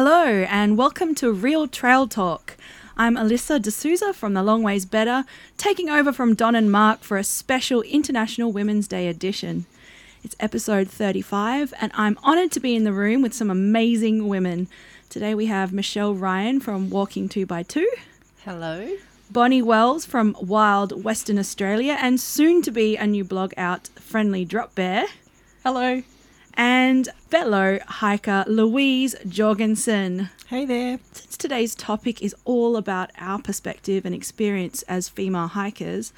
Hello, and welcome to Real Trail Talk. I'm Alyssa D'Souza from The Long Ways Better, taking over from Don and Mark for a special International Women's Day edition. It's episode 35, and I'm honoured to be in the room with some amazing women. Today we have Michelle Ryan from Walking 2x2, Hello. Bonnie Wells from Wild Western Australia, and soon to be a new blog out, Friendly Drop Bear, Hello. And fellow hiker Louise Jorgensen. Hey there. Since today's topic is all about our perspective and experience as female hikers,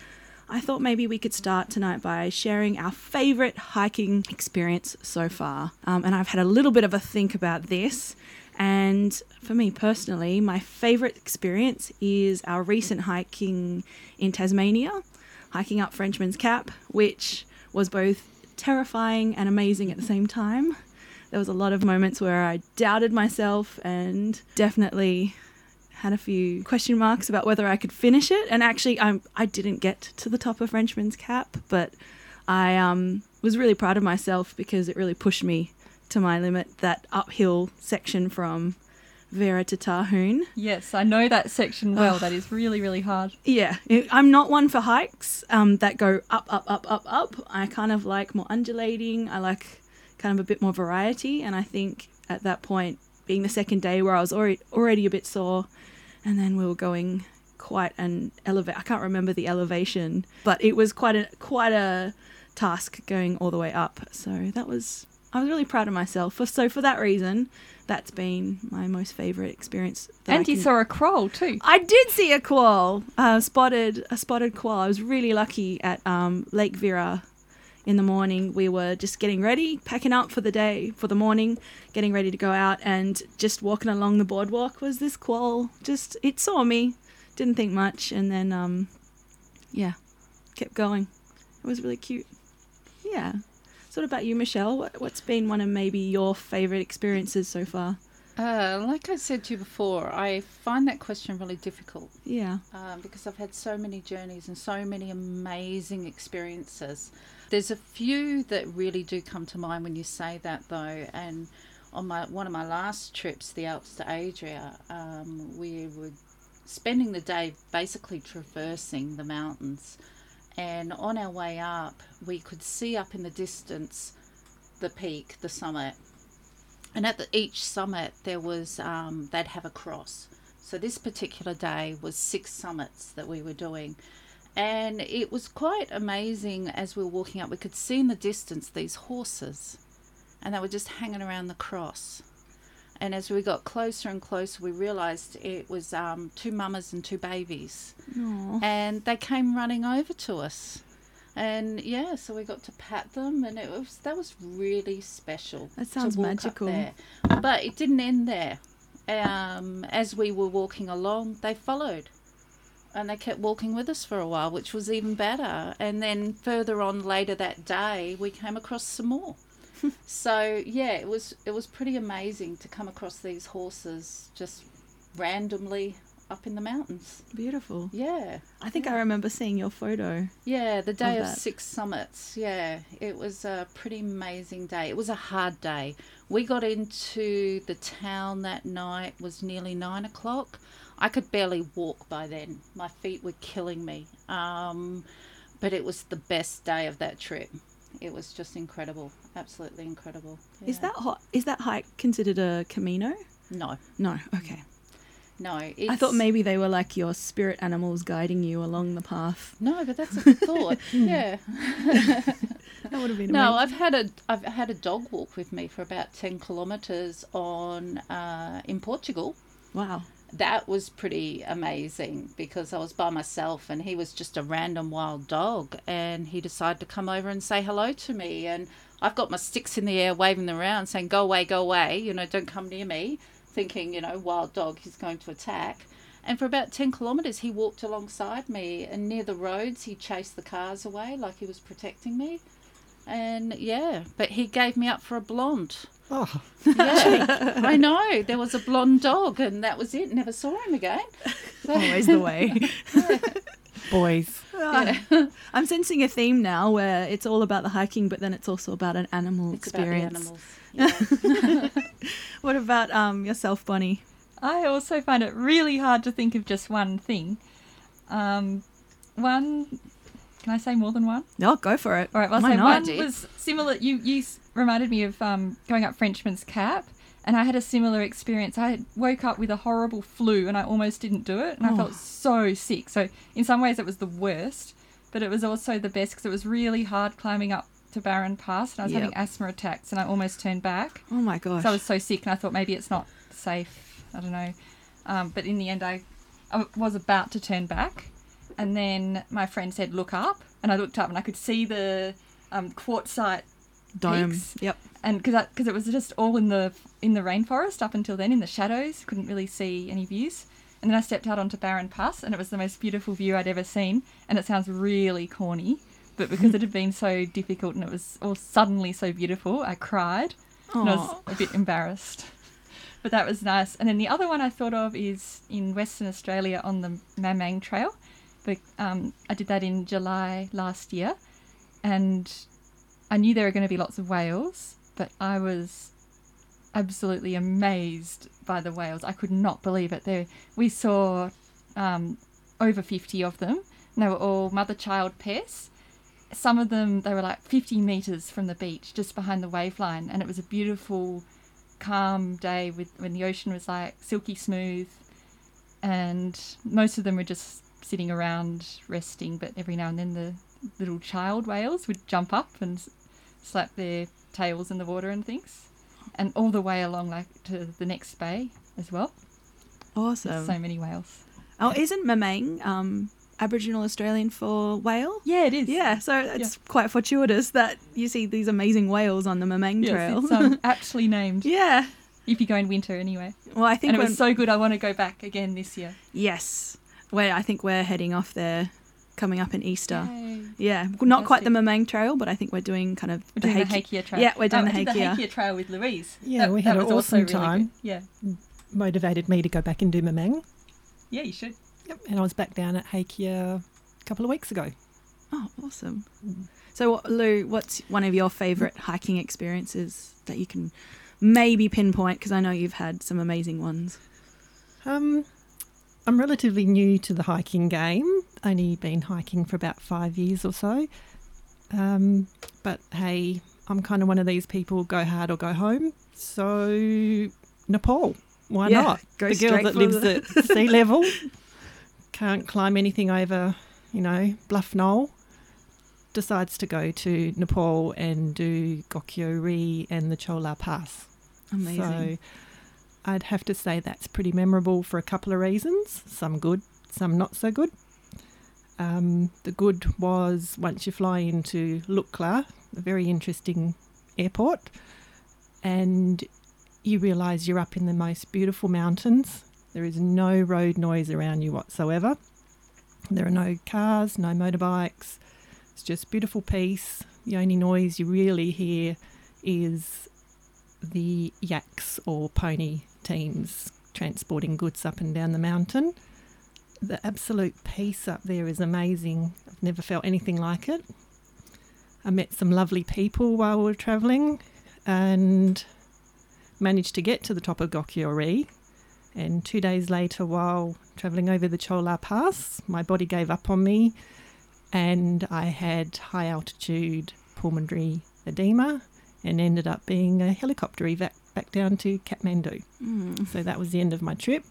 I thought maybe we could start tonight by sharing our favourite hiking experience so far. Um, and I've had a little bit of a think about this. And for me personally, my favourite experience is our recent hiking in Tasmania, hiking up Frenchman's Cap, which was both terrifying and amazing at the same time. There was a lot of moments where I doubted myself and definitely had a few question marks about whether I could finish it. And actually, I I didn't get to the top of Frenchman's Cap, but I um, was really proud of myself because it really pushed me to my limit. That uphill section from Vera to Tahune. Yes, I know that section well. that is really, really hard. Yeah, I'm not one for hikes um, that go up, up, up, up, up. I kind of like more undulating. I like kind of a bit more variety. And I think at that point, being the second day where I was already already a bit sore, and then we were going quite an elevate. I can't remember the elevation, but it was quite a quite a task going all the way up. So that was I was really proud of myself. For, so for that reason, that's been my most favorite experience. And you can- saw a crow too. I did see a quoll, uh, spotted a spotted quoll. I was really lucky at um, Lake Vera in the morning. We were just getting ready, packing up for the day, for the morning, getting ready to go out, and just walking along the boardwalk was this quoll. Just it saw me, didn't think much, and then um, yeah, kept going. It was really cute. Yeah. So what about you, Michelle? What, what's been one of maybe your favorite experiences so far? Uh, like I said to you before, I find that question really difficult Yeah. um, because I've had so many journeys and so many amazing experiences. There's a few that really do come to mind when you say that, though. And on my one of my last trips, the Alps to Adria, um, we were spending the day basically traversing the mountains. And on our way up, we could see up in the distance the peak, the summit. And at the, each summit, there was um, they'd have a cross. So this particular day was six summits that we were doing, and it was quite amazing. As we were walking up, we could see in the distance these horses, and they were just hanging around the cross. And as we got closer and closer, we realised it was um, two mamas and two babies, Aw. and they came running over to us. And yeah, so we got to pat them, and it was that was really special. That sounds magical. But it didn't end there. Um, as we were walking along, they followed, and they kept walking with us for a while, which was even better. And then further on later that day, we came across some more. So yeah, it was it was pretty amazing to come across these horses just randomly up in the mountains. Beautiful. Yeah. I think I remember seeing your photo. Yeah, the day Of of, six summits. Yeah, it was a pretty amazing day. It was a hard day. We got into the town that night was nearly nine o'clock. I could barely walk by then. My feet were killing me. Um, but it was the best day of that trip. It was just incredible, absolutely incredible. Is that hot? Is that hike considered a Camino? no, No. Okay. no? I thought maybe they were like your spirit animals guiding you along the path. no, but that's a good thought. yeah. That would have been No, amazing. I've had a I've had a dog walk with me for about ten kilometres on uh, in Portugal. Wow. That was pretty amazing because I was by myself and he was just a random wild dog and he decided to come over and say hello to me. And I've got my sticks in the air waving them around saying go away go away. You know don't come near me thinking you know wild dog he's going to attack. And for about 10 kilometres he walked alongside me and near the roads he chased the cars away like he was protecting me. And yeah but he gave me up for a blonde Oh, yeah, I know. There was a blonde dog, and that was it. Never saw him again. So- Always the way. boys. Ah, I'm sensing a theme now where it's all about the hiking, but then it's also about an animal It's about the experience. animals. Yeah. What about um yourself, Bonnie? I also find it really hard to think of just one thing. Um, one, can I say more than one? No, go for it. All right, well, I'll Why say not? one was similar. You you reminded me of um, going up Frenchman's Cap, and I had a similar experience. I woke up with a horrible flu, and I almost didn't do it, and I Oh. felt so sick. So in some ways, it was the worst, but it was also the best because it was really hard climbing up to Barron Pass, and I was having asthma attacks, and I almost turned back. Oh my gosh. So I was so sick, and I thought maybe it's not safe. I don't know. Um, but in the end, I, I was about to turn back, and then my friend said, "Look up," and I looked up, and I could see the um, quartzite Dome. peaks. Yep. and because because it was just all in the in the rainforest up until then in the shadows, couldn't really see any views. And then I stepped out onto Barron Pass, and it was the most beautiful view I'd ever seen. And it sounds really corny, but because it had been so difficult and it was all suddenly so beautiful, I cried. And I was a bit embarrassed. But that was nice. And then the other one I thought of is in Western Australia on the Mamang Trail. But um, I did that in July last year, and I knew there were going to be lots of whales, but I was absolutely amazed by the whales. I could not believe it. There, we saw um, over fifty of them, and they were all mother-child pairs. Some of them they were like fifty meters from the beach, just behind the wave line, and it was a beautiful, calm day with when the ocean was like silky smooth, and most of them were just sitting around resting. But every now and then the little child whales would jump up and slap their tails in the water and things, and all the way along like to the next bay as well. Awesome. So many whales. Oh, isn't Mamang um, Aboriginal Australian for whale? Yeah, it is. Yeah, so it's quite fortuitous that you see these amazing whales on the Mamang Yes, Trail. it's um, aptly named. yeah. If you go in winter, anyway. Well, I think And it was so good. I want to go back again this year. yes, where I think we're heading off there, coming up in Easter. Yay. Yeah, not quite the Fantastic. Mamang Trail, but I think we're doing kind of We're doing the Hake- Hakea Trail. Yeah, we're doing oh, the I did Hakea. the Hakea Trail with Louise. Yeah, we had an was also awesome really time. good. Yeah, Motivated me to go back and do Mamang. yeah, you should. Yep. And I was back down at Hakea a couple of weeks ago. Oh, awesome. So, Lou, what's one of your favourite hiking experiences that you can maybe pinpoint? Because I know you've had some amazing ones. Um, I'm relatively new to the hiking game. Only been hiking for about five years or so. Um, but hey, I'm kind of one of these people go hard or go home. So Nepal, why Yeah, not? go the girl that lives the- at sea level can't climb anything over, you know, Bluff Knoll. Decides to go to Nepal and do Gokyo Ri and the Chola Pass. Amazing. So I'd have to say that's pretty memorable for a couple of reasons. Some good, some not so good. Um, the good was once you fly into Lukla, a very interesting airport, and you realise you're up in the most beautiful mountains. There is no road noise around you whatsoever. There are no cars, no motorbikes. It's just beautiful peace. The only noise you really hear is the yaks or pony teams transporting goods up and down the mountain. The absolute peace up there is amazing. I've never felt anything like it. I met some lovely people while we were travelling and managed to get to the top of Gokyo-ri. And two days later, while travelling over the Chola Pass, my body gave up on me and I had high altitude pulmonary edema and ended up being a helicopter evac back down to Kathmandu. Mm. So that was the end of my trip.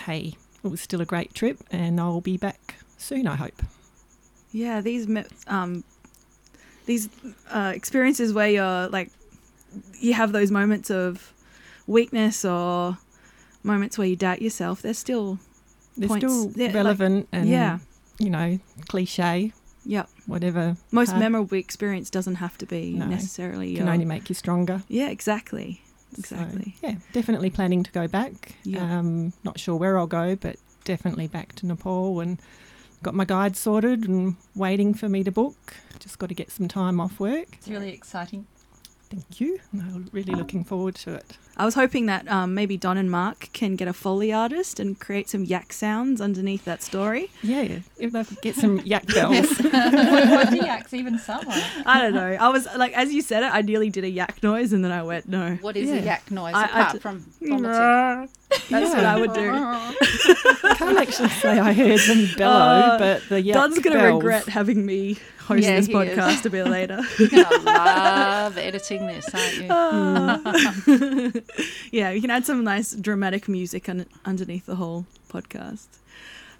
Hey, it was still a great trip, and I'll be back soon, I hope. Yeah, these um, these uh, experiences where you're like, you have those moments of weakness or moments where you doubt yourself. They're still, They're Points. still They're like- relevant and, yeah, you know, cliche, yep. whatever. Most hard- memorable experience doesn't have to be No, necessarily. can your- only make you stronger. yeah, exactly, So, exactly. yeah, definitely planning to go back. Yeah. Um, not sure where I'll go, but definitely back to Nepal and got my guide sorted and waiting for me to book. Just got to get some time off work. It's really exciting. Thank you. No, really looking forward to it. I was hoping that um, maybe Don and Mark can get a Foley artist and create some yak sounds underneath that story. Yeah, yeah. if they could get some yak bells. what do yaks even sound like? I don't know. I was like, as you said it, I nearly did a yak noise, and then I went, no. What is Yeah. a yak noise I- I apart d- from vomiting? That's what I would do. I can't actually say I heard them bellow, Uh, but the yak Don's gonna bells. regret having me host Yeah, this he is. podcast a bit later. You're gonna love editing this, aren't you? yeah, you can add some nice dramatic music un- underneath the whole podcast.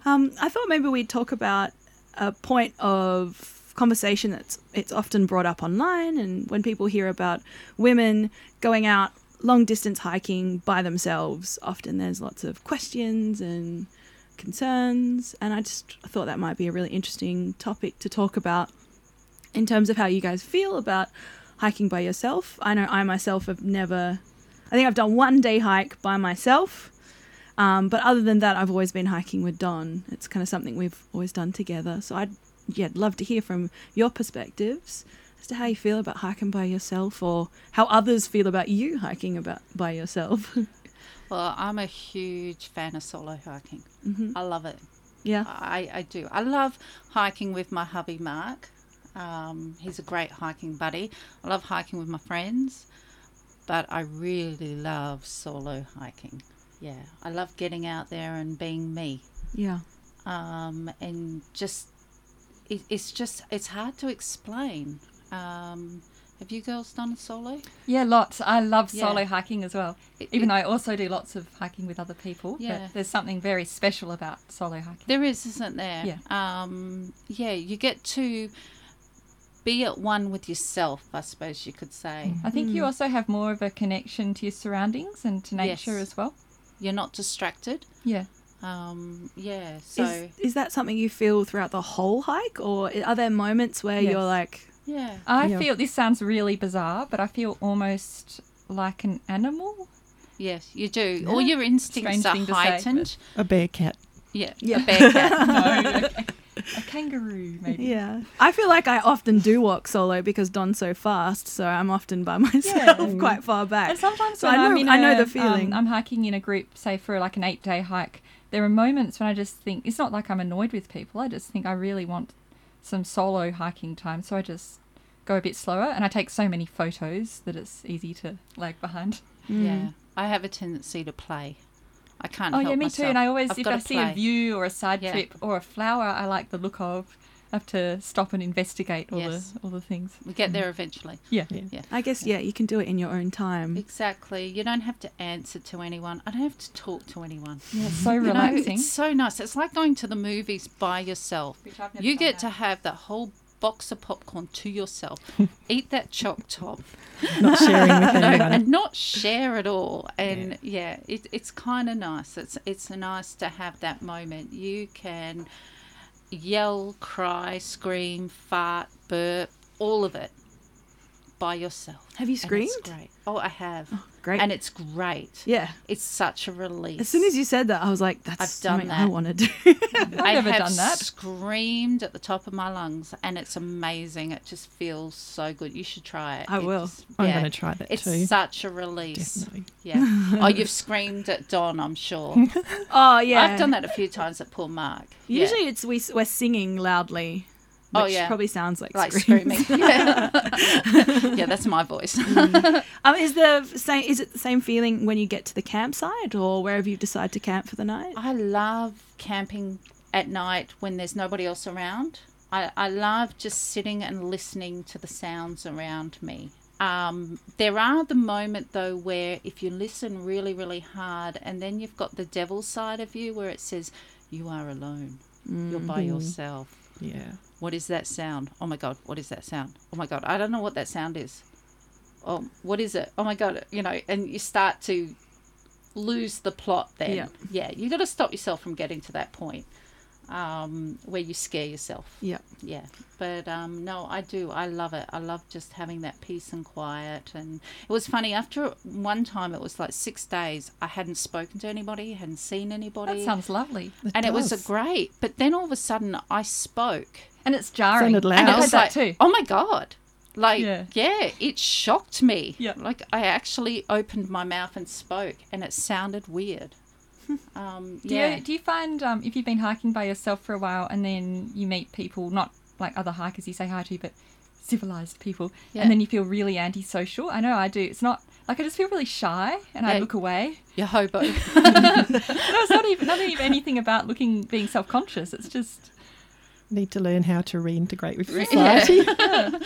Um, I thought maybe we'd talk about a point of conversation that's it's often brought up online, and when people hear about women going out long distance hiking by themselves, often there's lots of questions and concerns, and I just thought that might be a really interesting topic to talk about in terms of how you guys feel about hiking by yourself. I know I myself have never, I think I've done one day hike by myself. Um, but other than that, I've always been hiking with Don. It's kind of something we've always done together. So I'd yeah, love to hear from your perspectives to how you feel about hiking by yourself or how others feel about you hiking about by yourself. Well, I'm a huge fan of solo hiking. hmm I love it. Yeah. I, I do. I love hiking with my hubby Mark. Um, he's a great hiking buddy. I love hiking with my friends, but I really love solo hiking. Yeah, I love getting out there and being me. Yeah. Um, and just, it, it's just, it's hard to explain. Um, have you girls done solo? Yeah, lots. I love Yeah. solo hiking as well. It- Even it- though I also do lots of hiking with other people. Yeah. But there's something very special about solo hiking. There is, isn't there? Yeah. Um, yeah, you get to be at one with yourself, I suppose you could say. I think Mm. you also have more of a connection to your surroundings and to nature Yes. as well. You're not distracted. Yeah. Um, yeah, so is, is that something you feel throughout the whole hike, or are there moments where Yes. you're like, yeah. I Yeah. feel this sounds really bizarre, but I feel almost like an animal. Yes, you do. All your instincts Strange are thing to say, heightened. A bear cat. Yeah, Yeah. a bear cat. no, a, a kangaroo maybe. Yeah. I feel like I often do walk solo because Don's so fast, so I'm often by myself Yeah. quite far back. And sometimes So when I I'm know- in I know a, the feeling. Um, I'm hiking in a group, say for like an eight day hike. There are moments when I just think it's not like I'm annoyed with people. I just think I really want some solo hiking time, so I just go a bit slower and I take so many photos that it's easy to lag behind. Mm. Yeah, I have a tendency to play. I can't Oh help yeah, me myself. too. And I always, I've if I see play. a view or a side Yeah. trip or a flower I like the look of, I have to stop and investigate all Yes. the all the things. we get there mm. eventually. Yeah. Yeah. I guess, yeah, you can do it in your own time. Exactly. You don't have to answer to anyone. I don't have to talk to anyone. Yeah, it's so You know, relaxing. it's so nice. It's like going to the movies by yourself. Which I've never You get that. to have that whole box of popcorn to yourself. Eat that choc top. Not sharing with no, anyone. and not share at all. And yeah, it, it's kind of nice. It's it's nice to have that moment. You can yell, cry, scream, fart, burp, all of it by yourself. Have you screamed? great. Oh, I have. Oh. Great. And it's great. yeah. It's such a release. As soon as you said that, I was like, that's I've done something I that. want to do. I've I never have done that. screamed at the top of my lungs, and it's amazing. It just feels so good. You should try it. I will. It's- I'm going to try that It's too. such a release. Definitely. Yeah. oh, you've screamed at Don, I'm sure. oh, yeah. I've done that a few times at poor Mark. Yeah. Usually it's we, we're singing loudly. Which Oh, yeah. probably sounds like, like screaming. screaming. Yeah. yeah, that's my voice. Um, is the same? Is it the same feeling when you get to the campsite or wherever you decide to camp for the night? I love camping at night when there's nobody else around. I, I love just sitting and listening to the sounds around me. Um, there are the moment though where if you listen really, really hard, and then you've got the devil side of you where it says, You are alone. You're by yourself. Yeah. What is that sound? Oh my God, what is that sound? Oh my God, I don't know what that sound is. Oh, what is it? Oh my God, you know, and you start to lose the plot then. Yeah. Yeah, you got to stop yourself from getting to that point um, where you scare yourself. Yeah. Yeah, but um, no, I do. I love it. I love just having that peace and quiet. And it was funny. After one time, it was like six days. I hadn't spoken to anybody, hadn't seen anybody, That sounds lovely. and it was a great. But then all of a sudden, I spoke, And it's jarring. Sounded loud. And and I it was that like, too. oh my god, Like, Yeah. yeah, it shocked me. Yeah. Like, I actually opened my mouth and spoke, and it sounded weird. Um, Do yeah. you do you find um, if you've been hiking by yourself for a while and then you meet people, not like other hikers you say hi to, but civilized people, Yeah. and then you feel really antisocial? I know I do. It's not like I just feel really shy and I look away. Your hobo. No, it's not even not even anything about looking being self conscious. It's just Need to learn how to reintegrate with Re- society.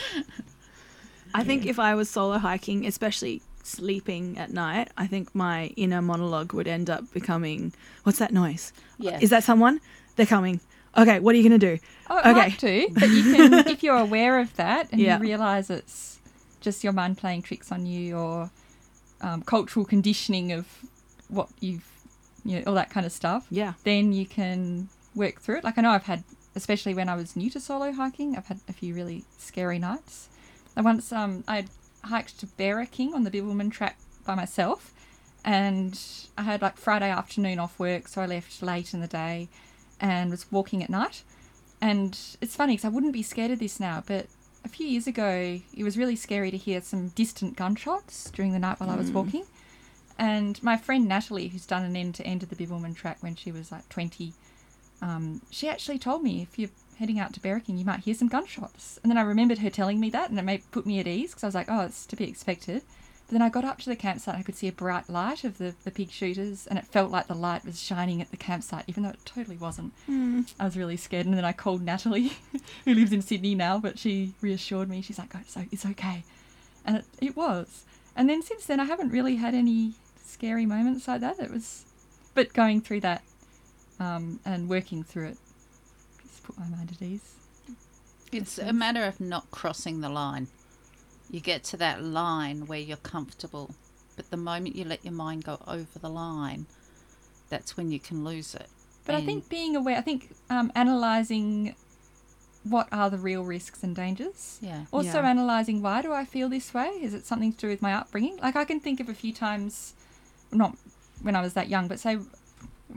I think if I was solo hiking, especially sleeping at night, I think my inner monologue would end up becoming, "What's that noise? yeah. Is that someone? They're coming. Okay, what are you gonna do? oh, it Okay. might do, but you can if you're aware of that and Yeah. you realize it's just your mind playing tricks on you or um, cultural conditioning of what you've you know all that kind of stuff. Yeah, then you can work through it. Like I know I've had, especially when I was new to solo hiking, I've had a few really scary nights. I once um I hiked to Beraking on the Bibbulmun track by myself, and I had like Friday afternoon off work, so I left late in the day, and was walking at night. And it's funny because I wouldn't be scared of this now, but a few years ago it was really scary to hear some distant gunshots during the night while I was walking. And my friend Natalie, who's done an end to end of the Bibbulmun track when she was like 20, um, she actually told me if you're heading out to Beraking, you might hear some gunshots. And then I remembered her telling me that, and it made, put me at ease because I was like, oh, it's to be expected. But then I got up to the campsite and I could see a bright light of the, the pig shooters, and it felt like the light was shining at the campsite, even though it totally wasn't. I was really scared. And then I called Natalie, who lives in Sydney now, but she reassured me. She's like, oh, it's, it's okay. And it, it was. And then since then, I haven't really had any scary moments like that. It was, but going through that um, and working through it just put my mind at ease. It's a matter of not crossing the line. You get to that line where you're comfortable, but the moment you let your mind go over the line, that's when you can lose it. But I think being aware, I think um, analysing what are the real risks and dangers. Yeah. Also Yeah. analysing why do I feel this way? Is it something to do with my upbringing? Like I can think of a few times, not when I was that young, but say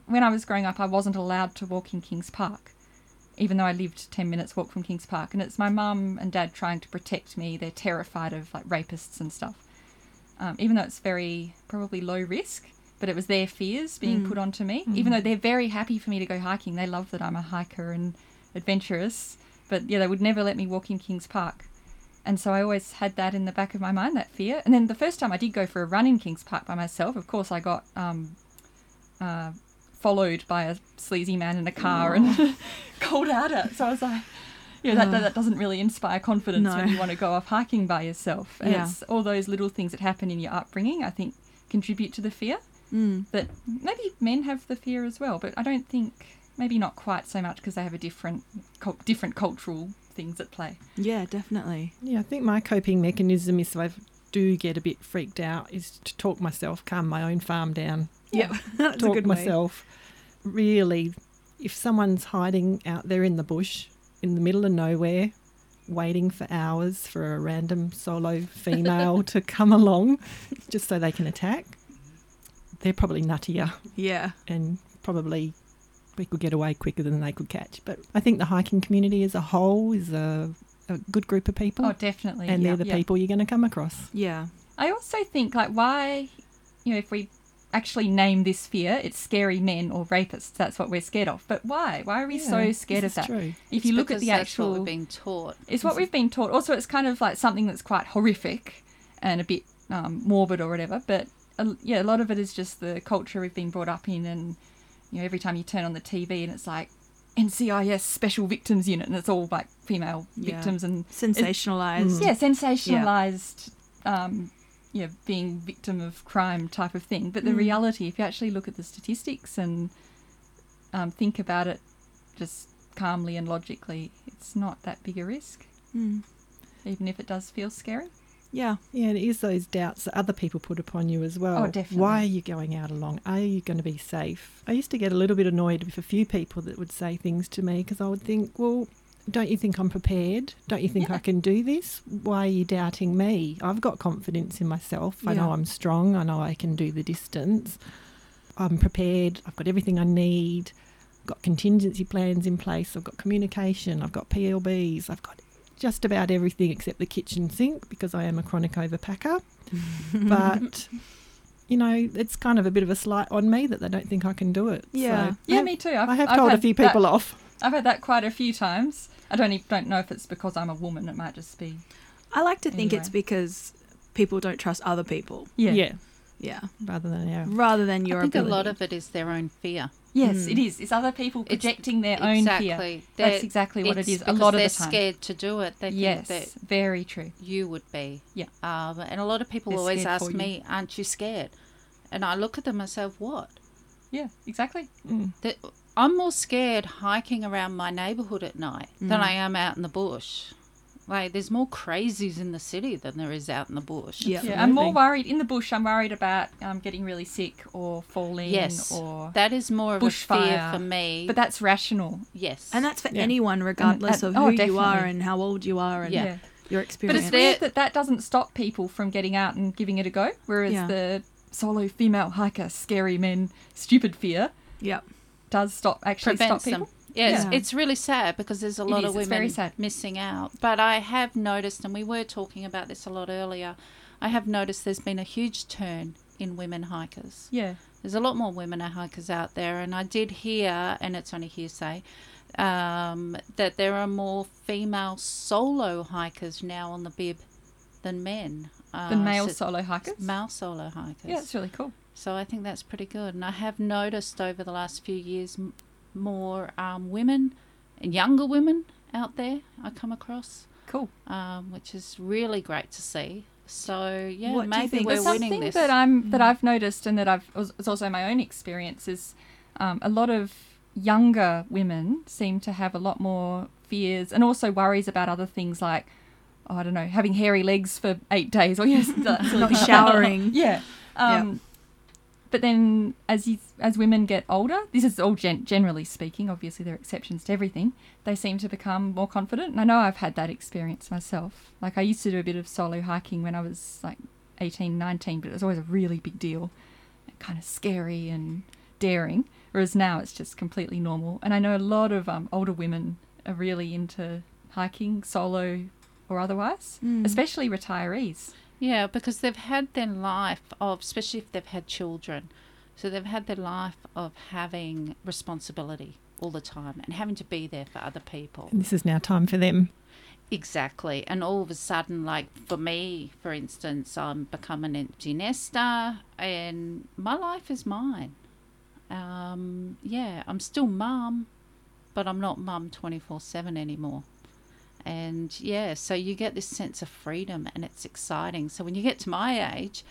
when I was growing up, I wasn't allowed to walk in Kings Park, even though I lived 10 minutes walk from Kings Park. And it's my mum and dad trying to protect me. They're terrified of like rapists and stuff. Um, even though it's very probably low risk, but it was their fears being put onto me. Even though they're very happy for me to go hiking, they love that I'm a hiker and adventurous. But yeah, they would never let me walk in Kings Park. And so I always had that in the back of my mind, that fear. And then the first time I did go for a run in Kings Park by myself, of course, I got um, uh, followed by a sleazy man in a car and called out at. So I was like, yeah, that, that, that doesn't really inspire confidence when you want to go off hiking by yourself. And Yeah. it's all those little things that happen in your upbringing, I think, contribute to the fear. Mm. But maybe men have the fear as well, but I don't think, maybe not quite so much because they have a different, different cultural things at play. Yeah, definitely. Yeah, I think my coping mechanism is if I do get a bit freaked out is to talk myself, calm my own farm down, Yep, that's a talk good way. myself. Really, if someone's hiding out there in the bush, in the middle of nowhere, waiting for hours for a random solo female to come along just so they can attack, they're probably nuttier Yeah, and probably we could get away quicker than they could catch. But I think the hiking community as a whole is a, a good group of people. Oh, definitely. and yeah, they're the yeah. people you're going to come across. yeah, I also think, like, why, you know, if we actually name this fear, it's scary men or rapists. That's what we're scared of. But why? Why are we so scared of that? True. If It's you look at the that's actual, what we're being taught. it's what we've been taught. Also, it's kind of like something that's quite horrific and a bit um, morbid or whatever. But uh, yeah, a lot of it is just the culture we've been brought up in, and you know, every time you turn on the TV and it's like NCIS Special Victims Unit, and it's all like female Yeah. victims and sensationalized. yeah, sensationalized, um, yeah, being victim of crime type of thing. But the Mm. reality, if you actually look at the statistics and um, think about it just calmly and logically, it's not that big a risk, Mm. even if it does feel scary. Yeah, Yeah, and it is those doubts that other people put upon you as well. Oh, definitely. Why are you going out along? Are you going to be safe? I used to get a little bit annoyed with a few people that would say things to me because I would think, well, don't you think I'm prepared? Don't you think Yeah. I can do this? Why are you doubting me? I've got confidence in myself. I know I'm strong. I know I can do the distance. I'm prepared. I've got everything I need. I've got contingency plans in place. I've got communication. I've got PLBs. I've got just about everything except the kitchen sink because I am a chronic overpacker. but you know, it's kind of a bit of a slight on me that they don't think I can do it. Yeah. So Yeah, have, me too. I've, I have I've told a few that- people off. I've had that quite a few times. I don't even, don't know if it's because I'm a woman. It might just be I like to think it's because people don't trust other people. yeah. yeah, Yeah. rather than our Rather than your I think a lot of it is their own fear. Yes, Mm. it is. It's other people It's- projecting their own exactly. fear. They're- That's exactly what It's. A lot of they're scared to do it. They yes, think that very true. you would be. Yeah. Um, and a lot of people They're always ask me, "Aren't you scared?" And I look at them and say, "What?" Yeah, exactly. Mm. That I'm more scared hiking around my neighbourhood at night than Mm. I am out in the bush. Like, there's more crazies in the city than there is out in the bush. Yeah. Yeah, I'm more worried in the bush. I'm worried about um, getting really sick or falling. Yes. or That is more of a fear for me. but that's rational. yes. And that's for Yeah. anyone, regardless and- of oh, who you are and how old you are and Yeah. yeah. your But it's there- weird that that doesn't stop people from getting out and giving it a go. Whereas Yeah. the solo female hiker, scary men, stupid fear Yep. Does stop actually prevents stop people. them. Yeah, Yeah. It's, it's really sad because there's a lot of women very sad. missing out. But I have noticed, and we were talking about this a lot earlier, I have noticed there's been a huge turn in women hikers. Yeah. There's a lot more women hikers out there, and I did hear, and it's only hearsay, um, that there are more female solo hikers now on the bib than men. Uh, The male so- solo hikers. male solo hikers. Yeah, it's really cool. So I think that's pretty good. And I have noticed over the last few years m- more um, women and younger women out there I come across, Cool. um, which is really great to see. So yeah, What maybe we're winning something this. that I'm that I've noticed and that I've it's also my own experience is um, a lot of younger women seem to have a lot more fears and also worries about other things like oh, I don't know having hairy legs for eight days or yes Not showering. yeah. Um, But then, as you, as women get older, this is all gen- generally speaking. Obviously, there are exceptions to everything. They seem to become more confident, and I know I've had that experience myself. Like I used to do a bit of solo hiking when I was like 18, 19, but it was always a really big deal, kind of scary and daring. Whereas now it's just completely normal. And I know a lot of um, older women are really into hiking, solo or otherwise, Mm. especially retirees. Yeah, because they've had their life of, especially if they've had children, so they've had their life of having responsibility all the time and having to be there for other people. And this is now time for them. Exactly. And all of a sudden, like for me, for instance, I'm become an empty nester and my life is mine. Um, yeah, I'm still mum, but I'm not mum 24 7 anymore. And yeah, so you get this sense of freedom and it's exciting. So when you get to my age,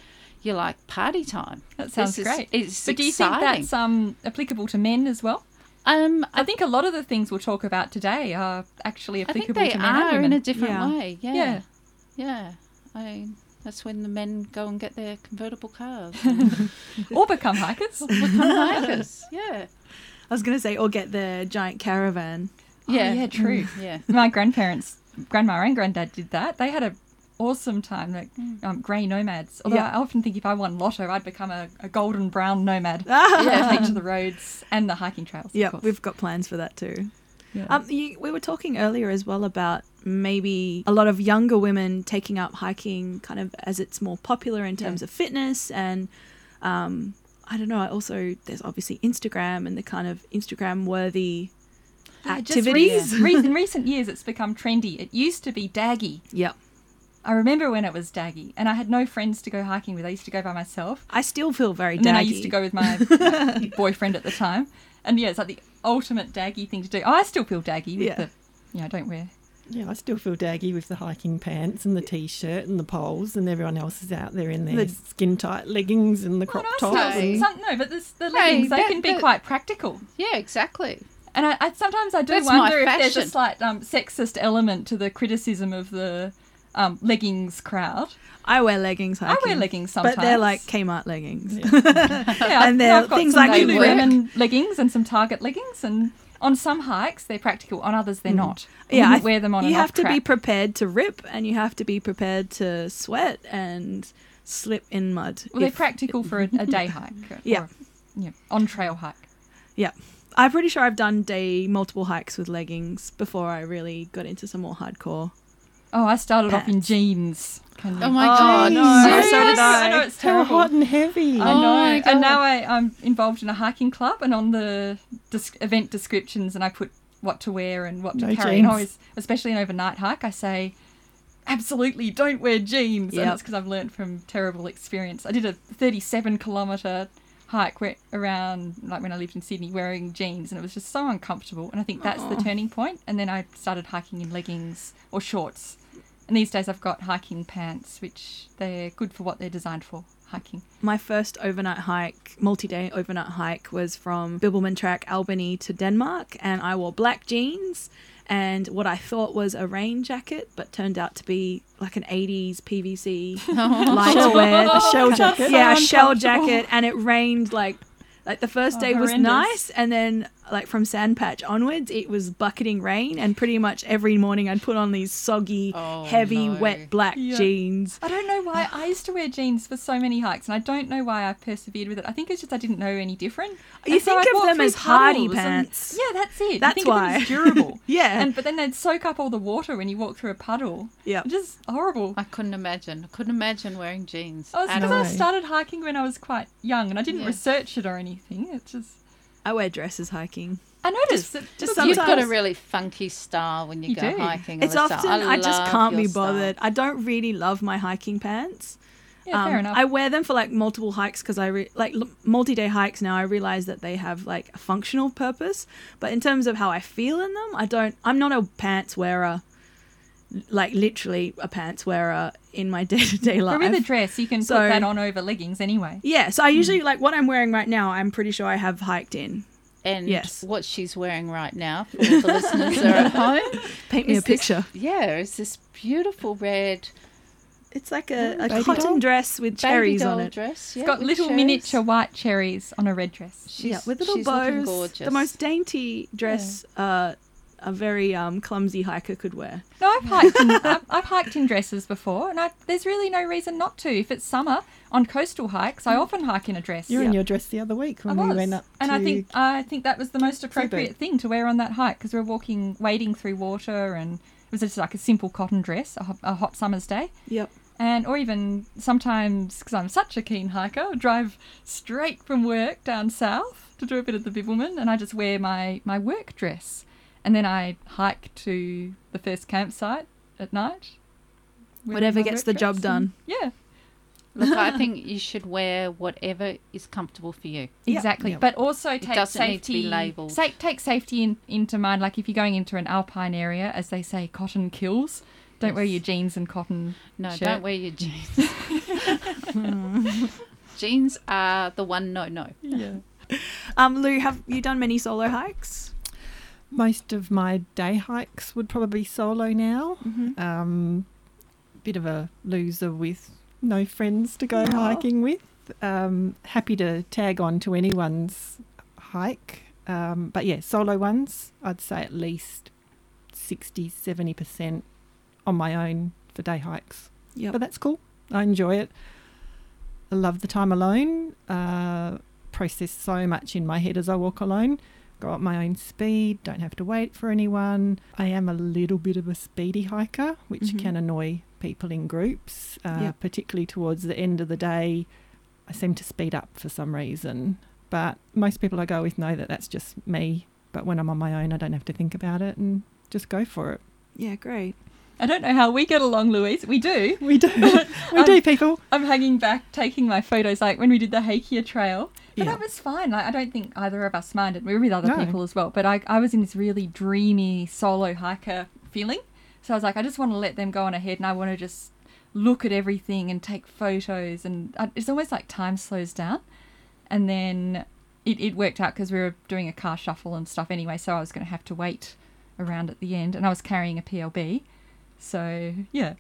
you're like party time. That sounds This is- great. It's But do you exciting. think that's um, applicable to men as well? um, I think a lot of the things we'll talk about today are actually I think applicable they to men and are in a different Yeah. way. Yeah. Yeah. Yeah. I mean, that's when the men go and get their convertible cars. or become hikers. Become hikers. Yeah. I was going to say, or get the giant caravan. Yeah. Oh, yeah, true. Yeah. My grandparents, grandma and granddad did that. They had a awesome time, like um, grey nomads. Although Yeah. I often think if I won lotto, I'd become a, a golden brown nomad. yeah. take to the roads and the hiking trails. Yeah, we've got plans for that too. Yeah. Um, you, we were talking earlier as well about maybe a lot of younger women taking up hiking kind of as it's more popular in terms Yeah. of fitness and um, I don't know. I also, there's obviously Instagram and the kind of Instagram worthy activities. re- in recent years, it's become trendy. It used to be daggy. Yep. I remember when it was daggy, and I had no friends to go hiking with. I used to go by myself. I still feel very And then I used to go with my my boyfriend at the time. And yeah, it's like the ultimate daggy thing to do. I still feel daggy with Yeah. the, you know, I don't wear. Yeah, I still feel daggy with the hiking pants and the t-shirt and the poles, and everyone else is out there in their The- skin tight leggings and the crop Oh, tops. no, some, no, but this, the Hey, leggings, they that- can be that- quite practical. Yeah, exactly. And I, I sometimes I do That's wonder if there's a slight um, sexist element to the criticism of the um, leggings crowd. I wear leggings hiking. I wear leggings sometimes, But they're like Kmart leggings. Yeah, And they're things some like Lululemon leggings and some Target leggings, and on some hikes they're practical, on others they're not. Mm. Yeah, I th- wear them on you have to be prepared to rip and you have to be prepared to sweat and slip in mud. Well, they're practical for a, a day hike. Yeah. or, yeah, on trail hike. Yeah. I'm pretty sure I've done day multiple hikes with leggings before I really got into some more hardcore Oh, I started off in jeans. Can you- Oh my Oh, god! no, serious? so did I. I know it's How terrible. hot and heavy. I Oh know. my And now I, I'm involved in a hiking club, and on the des- event descriptions, and I put what to wear and what to No carry. And jeans. always, especially an overnight hike, I say, absolutely don't wear jeans. And that's because I've learned from terrible experience. I did a 37 kilometre hike where, around, like when I lived in Sydney, wearing jeans, and it was just so uncomfortable. And I think that's the turning point. And then I started hiking in leggings or shorts. And these days I've got hiking pants, which they're good for what they're designed for, hiking. My first overnight hike, multi day overnight hike, was from Bibbulmun Track, Albany to Denmark, and I wore black jeans and what I thought was a rain jacket, but turned out to be like an 80s PVC lightwear. A shell jacket. yeah, a shell jacket, and it rained like like the first Oh, day was nice, and then like from Sandpatch onwards, it was bucketing rain, and pretty much every morning I'd put on these soggy, Oh, heavy, no. wet black Yeah. jeans. I don't know why ah. I used to wear jeans for so many hikes, and I don't know why I persevered with it. I think it's just I didn't know any different. You And so think I'd of them as hardy puddles and- pants. yeah, that's it. That's you think why. of them as durable. Yeah. and but then they'd soak up all the water when you walk through a puddle. Yeah, just horrible. I couldn't imagine. I couldn't imagine wearing jeans. Oh, it's because. I started hiking when I was quite young, and I didn't Yeah. research it or anything. It's just I wear dresses hiking. I noticed that just You've got a really funky style when you, You go do. hiking. It's often I, just can't be your style. bothered. I don't really love my hiking pants. yeah, fair Um, enough. I wear them for like multiple hikes because I re- like l- multi-day hikes now. I realize that they have like a functional purpose, but in terms of how I feel in them, I don't. I'm not a pants wearer, like literally a pants wearer in my day-to-day but life. with a dress, you can So- put that on over leggings anyway. yeah, so I usually like what I'm wearing right now. I'm pretty sure I have hiked in. And Yes. what she's wearing right now for the listeners that are at home. Paint me a is this- picture. yeah, it's this beautiful red It's like a, a cotton doll? dress with baby cherries doll on it. dress. yeah, It's got little miniature white cherries on a red dress. She's, yeah, with little she's bows. gorgeous. The most dainty dress uh, a very um, clumsy hiker could wear. No, I've hiked in, I've, I've hiked in dresses before, and I, there's really no reason not to. If it's summer on coastal hikes, I often hike in a dress. You were in your dress the other week I when was, we went up and to I think I think that was the most appropriate Seabird. thing to wear on that hike because we were walking, wading through water, and it was just like a simple cotton dress, a hot, a hot summer's day. Yep. And or even sometimes because I'm such a keen hiker, I drive straight from work down south to do a bit of the Bibbulmun, and I just wear my my work dress, and then I hike to the first campsite at night. Whatever gets the dress job and- done. Yeah, Look, I think you should wear whatever is comfortable for you. Exactly. Yep. But also take doesn't safety. need to be labelled. Sa- take safety in, into mind. Like if you're going into an alpine area, as they say, cotton kills. Don't wear your jeans and cotton. No, shirt. don't wear your jeans. jeans are the one no no. Yeah. Um, Lou, have you done many solo hikes? Most of my day hikes would probably be solo now. Mm-hmm. Um, bit of a loser with no friends to go hiking with. Um, happy to tag on to anyone's hike. Um, but yeah, solo ones, I'd say at least 60, 70% on my own for day hikes. Yep. But that's cool. I enjoy it. I love the time alone. Uh, process so much in my head as I walk alone. Go at my own speed. Don't have to wait for anyone. I am a little bit of a speedy hiker, which Mhm. can annoy people in groups, uh, Yep. particularly towards the end of the day. I seem to speed up for some reason. But most people I go with know that that's just me. But when I'm on my own, I don't have to think about it and just go for it. Yeah, great. I don't know how we get along, Louise. We do. We do. we do, people. I'm hanging back, taking my photos, like when we did the Hakea Trail. But Yeah. that was fine. Like I don't think either of us minded. We were with other No. people as well. But I, I was in this really dreamy solo hiker feeling. So I was like, I just want to let them go on ahead, and I want to just look at everything and take photos. And I, it's almost like time slows down. And then it, it worked out because we were doing a car shuffle and stuff anyway. So I was going to have to wait around at the end, and I was carrying a PLB. So yeah,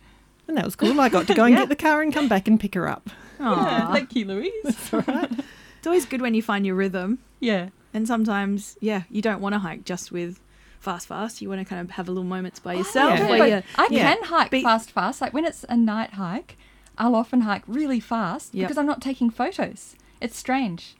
And that was cool. I got to go and Yeah. get the car and come back and pick her up. yeah. Thank you, Louise. That's all right. it's always good when you find your rhythm. yeah. And sometimes, yeah, you don't want to hike just with fast, fast. You want to kind of have a little moments by yourself yeah. where you I yeah. can hike Be- fast, fast. Like when it's a night hike, I'll often hike really fast Yep. because I'm not taking photos. It's strange.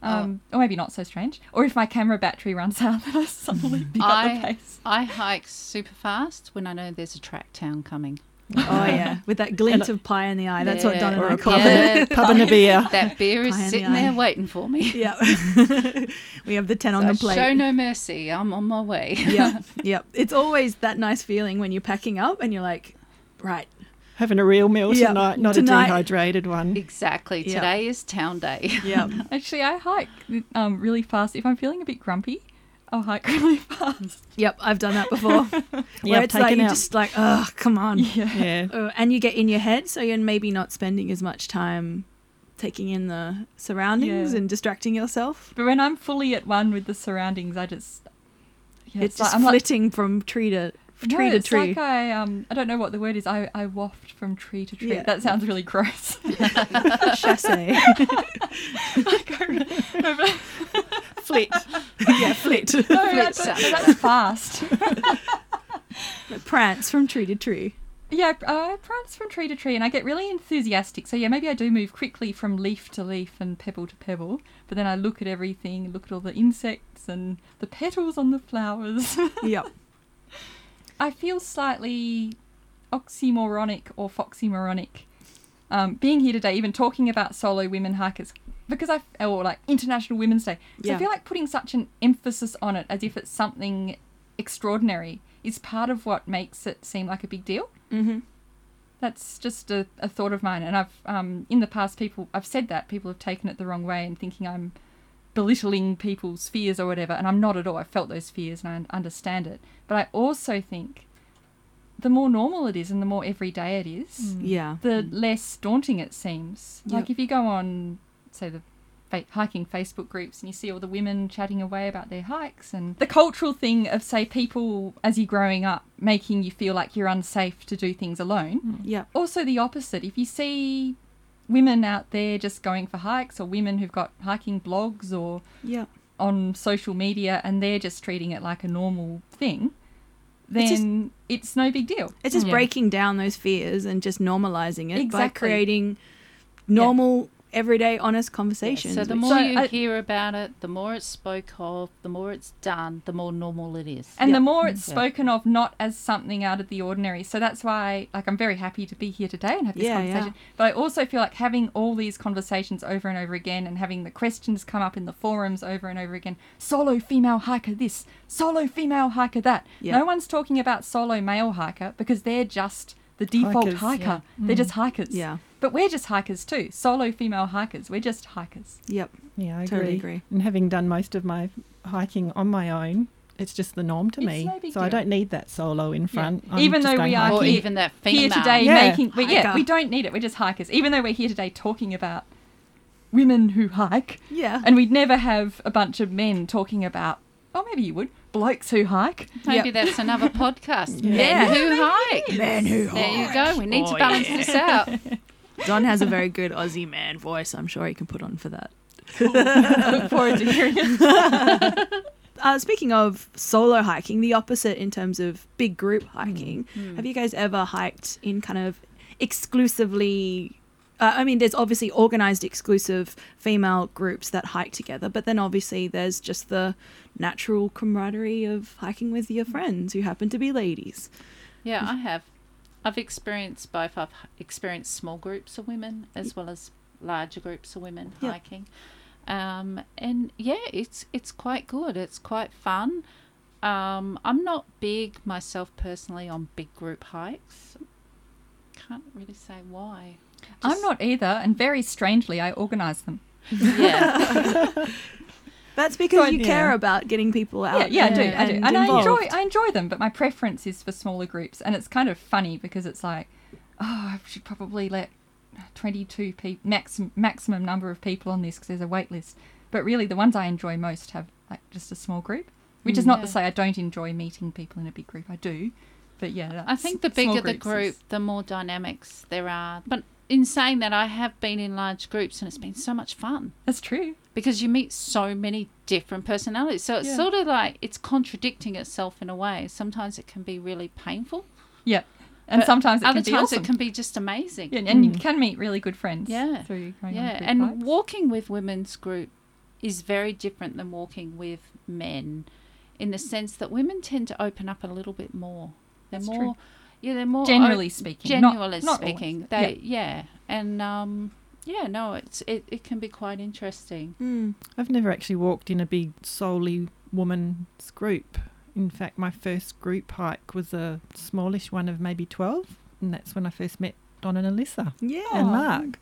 Um, Or maybe not so strange. Or if my camera battery runs out, then I suddenly pick up the pace. I hike super fast when I know there's a track town coming. Oh yeah, with that glint of pie in the eye. That's what Yeah. Don and Or I a call pub, it. Pub and a beer. That beer is Pie the sitting there waiting for me. Yeah, we have the ten on the plate. show no mercy. I'm on my way. yeah, yeah. It's always that nice feeling when you're packing up and you're like, right, Having a real meal Yeah, tonight, not tonight. a dehydrated one. exactly. Yeah. Today is town day. Yeah. Actually, I hike um, really fast. If I'm feeling a bit grumpy, I'll hike really fast. yep. I've done that before. Where Yep, it's like taken you're just like, oh, come on. Yeah. Yeah. Uh, and you get in your head, so you're maybe not spending as much time taking in the surroundings Yeah. and distracting yourself. But when I'm fully at one with the surroundings, I just. Yeah, it's just I'm like- flitting from tree to tree no, to it's tree. like I um I don't know what the word is. I, I waft from tree to tree. Yeah. That sounds really gross. Chassé. no, but, Flit. yeah, flit. no, that's, that's fast. Prance from tree to tree. Yeah, uh, I prance from tree to tree, and I get really enthusiastic. So yeah, maybe I do move quickly from leaf to leaf and pebble to pebble. But then I look at everything, look at all the insects and the petals on the flowers. Yep. I feel slightly oxymoronic or foxymoronic um, being here today, even talking about solo women hikers, because I or like International Women's Day. So Yeah. I feel like putting such an emphasis on it as if it's something extraordinary is part of what makes it seem like a big deal. Mm-hmm. That's just a, a thought of mine, and I've um, in the past people I've said that people have taken it the wrong way and thinking I'm belittling people's fears or whatever, and I'm not at all. I felt those fears and I understand it, but I also think the more normal it is and the more everyday it is, Yeah. the less daunting it seems. Like if you go on, say the hiking Facebook groups and you see all the women chatting away about their hikes and the cultural thing of say people as you're growing up making you feel like you're unsafe to do things alone mm. Yeah. also the opposite. If you see women out there just going for hikes, or women who've got hiking blogs or Yep. on social media, and they're just treating it like a normal thing, It's just- then it's no big deal. It's just Yeah. breaking down those fears and just normalizing it by Exactly. creating normal, everyday, honest conversations. So the more So you I- hear about it, the more it's spoke of, the more it's done, the more normal it is. And Yeah. the more it's Yeah. spoken of not as something out of the ordinary. So that's why like I'm very happy to be here today and have this Yeah, yeah. conversation. But I also feel like having all these conversations over and over again and having the questions come up in the forums over and over again. Solo female hiker this, solo female hiker that. Yeah. No one's talking about solo male hiker because they're just the default Hikers, hiker. yeah. They're just mm. hikers. yeah. But we're just hikers too. Solo female hikers. We're just hikers. Yep. Yeah, I Totally agree. agree. And having done most of my hiking on my own, it's just the norm to It's me. no big so I don't need that solo in front. I'm Even though we are here- even that female. here today Yeah. making but yeah we don't need it we're just hikers even though we're here today talking about women who hike Yeah. and we'd never have a bunch of men talking about oh maybe you would blokes who hike Maybe that's another podcast. Yeah. Men who hike. Men who hike. There you go. We need Oh, to balance yeah. this out. Don has a very good Aussie man voice. I'm sure he can put on for that. look forward to hearing it Uh, speaking of solo hiking, the opposite in terms of big group hiking. Have you guys ever hiked in kind of exclusively? Uh, I mean, there's obviously organized exclusive female groups that hike together, but then obviously there's just the natural camaraderie of hiking with your friends who happen to be ladies. Yeah, I have. I've experienced both. I've experienced small groups of women as well as larger groups of women Yep. hiking. Um, and yeah, it's it's quite good. It's quite fun. Um, I'm not big myself personally on big group hikes. Can't really say why. i'm not either and very strangely i organize them Yeah, That's because So, you care yeah. about getting people out. yeah yeah i do Yeah. i do and and i enjoy i enjoy them but my preference is for smaller groups and it's kind of funny because it's like oh i should probably let 22 people maximum maximum number of people on this because there's a wait list but really the ones i enjoy most have like just a small group which is Mm. not to say i don't enjoy meeting people in a big group i do but yeah I think the bigger the group, is- the more dynamics there are. But in saying that, I have been in large groups and it's been so much fun. that's true because you meet so many different personalities. So it's Yeah. sort of like it's contradicting itself in a way. Sometimes it can be really painful. yeah and but sometimes it other can be times awesome it can be just amazing. yeah, and you mm. can meet really good friends Yeah. through going Yeah, and walking with women's group is very different than walking with men in the sense that women tend to open up a little bit more. They're That's more true. Yeah, they're more Generally o- speaking, not- Generally not always. speaking. They yeah. And um yeah, no, it's it, it can be quite interesting. Mm. I've never actually walked in a big solely woman's group. In fact, my first group hike was a smallish one of maybe 12, and that's when I first met Don and Alyssa Yeah. and Mark.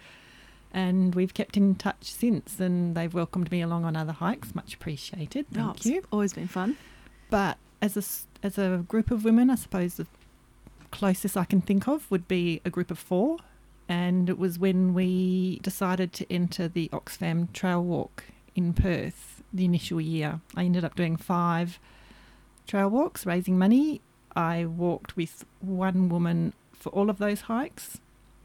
And we've kept in touch since, and they've welcomed me along on other hikes. Much appreciated. Oh, Thank it's you. Always been fun. But as a, s- as a group of women, I suppose the closest I can think of would be a group of four. And it was when we decided to enter the Oxfam Trail Walk in Perth the initial year. I ended up doing five trail walks, raising money. I walked with one woman for all of those hikes.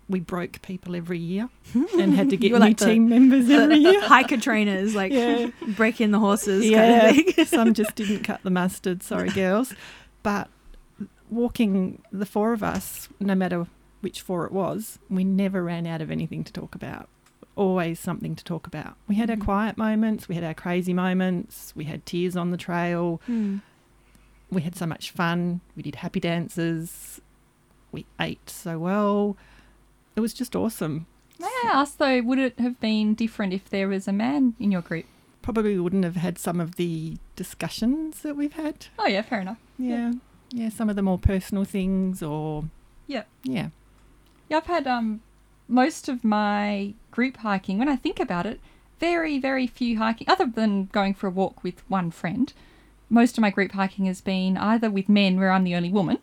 We broke people every year and had to get new like the- team members every year. Hiker trainers, like Yeah. break in the horses. Yeah, Kind of some just didn't cut the mustard. Sorry, girls. But walking the four of us, no matter which four it was, we never ran out of anything to talk about. Always something to talk about. We had our Mhm. quiet moments, we had our crazy moments, we had tears on the trail, Hmm. we had so much fun, we did happy dances, we ate so well. It was just awesome. May I ask though, would it have been different if there was a man in your group? Probably wouldn't have had some of the discussions that we've had. Oh yeah, fair enough. Yeah. Yeah, some of the more personal things or Yep. yeah. Yeah, I've had um most of my group hiking. When I think about it, very very few hiking other than going for a walk with one friend. Most of my group hiking has been either with men where I'm the only woman,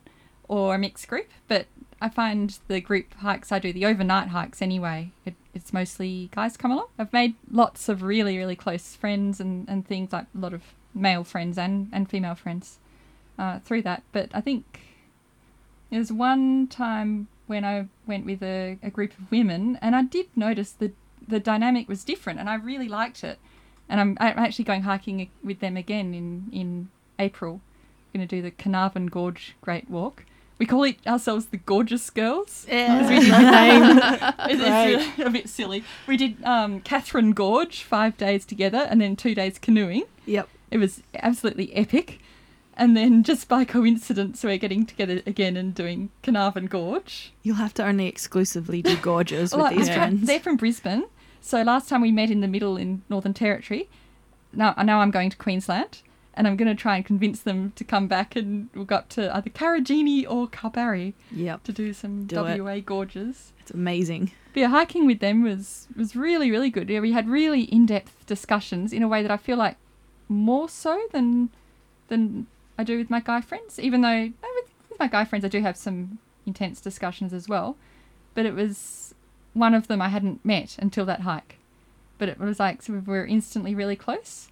or a mixed group. But I find the group hikes I do, the overnight hikes anyway, it, it's mostly guys come along. I've made lots of really really close friends and and things like a lot of male friends and and female friends uh, through that. But I think there's one time when I went with a, a group of women, and I did notice the the dynamic was different, and I really liked it. And I'm, I'm actually going hiking with them again in in April. going to do the Carnarvon Gorge Great Walk. We call it ourselves the Gorgeous Girls. Yeah. we did It's really a bit silly. We did um, Katherine Gorge five days together, and then two days canoeing. Yep. It was absolutely epic. And then just by coincidence, we're getting together again and doing Carnarvon Gorge. You'll have to only exclusively do gorges with Well, these I- friends. They're from Brisbane. So last time we met in the middle in Northern Territory. Now, now I'm going to Queensland. And I'm going to try and convince them to come back and we'll go up to either Karijini or Kalbarri Yep. to do some Do it. WA gorges. It's amazing. But yeah, hiking with them was was really really good. Yeah, we had really in depth discussions in a way that I feel like more so than than I do with my guy friends. Even though no, with, with my guy friends I do have some intense discussions as well, but it was one of them I hadn't met until that hike. But it was like so we were instantly really close,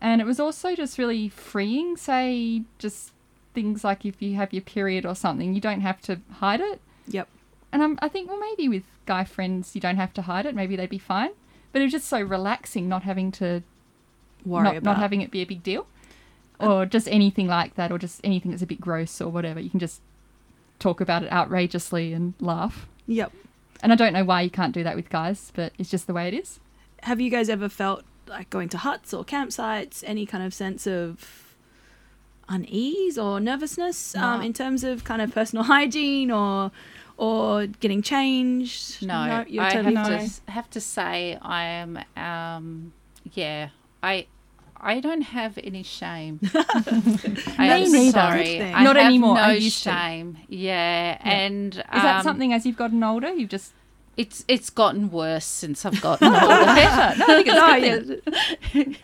and it was also just really freeing. Say just things like if you have your period or something, you don't have to hide it. Yep. And I'm, I think, well, maybe with guy friends, you don't have to hide it. Maybe they'd be fine. But it was just so relaxing not having to, Worry not, about not having it be a big deal. Or just anything like that, or just anything that's a bit gross or whatever. You can just talk about it outrageously and laugh. Yep. And I don't know why you can't do that with guys, but it's just the way it is. Have you guys ever felt like going to huts or campsites, any kind of sense of unease or nervousness um, in terms of kind of personal hygiene or or getting changed? No, you're I totally have, fine. to, have to say I am. Um, yeah, I I don't have any shame. I Me am neither. sorry. Good thing. I Not have anymore, No I used to. shame. Yeah, and Is that um, something as you've gotten older, you've just. It's it's gotten worse since I've gotten older. better? No, I think it's No, good thing.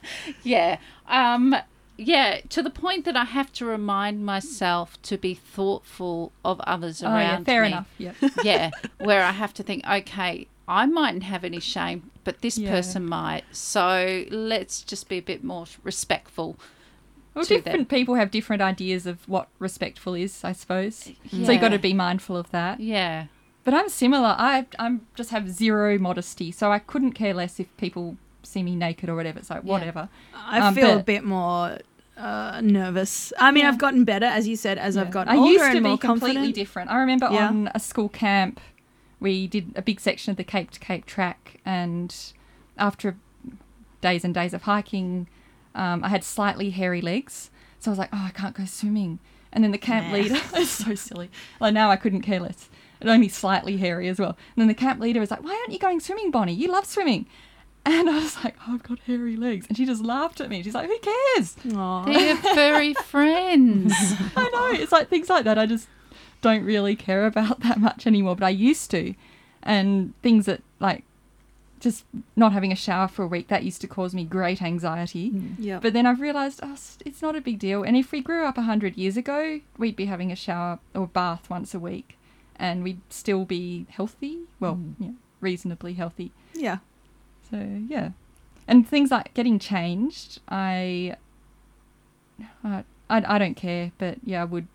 yeah. Um yeah, to the point that I have to remind myself to be thoughtful of others Oh, around yeah, fair me. enough. Yeah. yeah, where I have to think, okay, I mightn't have any shame, but this Yeah. person might. So let's just be a bit more respectful. Well, to them. different people have different ideas of what respectful is, I suppose. So you've got to be mindful of that. Yeah. But I'm similar. I I'm just have zero modesty, so I couldn't care less if people see me naked or whatever. It's like Yeah. whatever. I Um, feel a bit more uh, nervous. I mean, Yeah. I've gotten better, as you said, as I've Yeah. gotten I older used to and be more completely confident. different. I remember Yeah. on a school camp, we did a big section of the Cape to Cape track, and after days and days of hiking, um, I had slightly hairy legs. So I was like, oh, I can't go swimming. And then the camp Nah. leader, it's so silly. Like now I couldn't care less. And only slightly hairy as well. And then the camp leader was like, why aren't you going swimming, Bonnie? You love swimming. And I was like, oh, I've got hairy legs. And she just laughed at me. She's like, who cares? Aw. They're furry friends. I know. It's like things like that. I just don't really care about that much anymore, but I used to. And things that, like, just not having a shower for a week, that used to cause me great anxiety. Mm. Yep. But then I've realised oh, it's not a big deal. And if we grew up 100 years ago, we'd be having a shower or bath once a week and we'd still be healthy. Well, mm. yeah, reasonably healthy. yeah. So, yeah. And things like getting changed, I, I, I, I don't care, but yeah, I would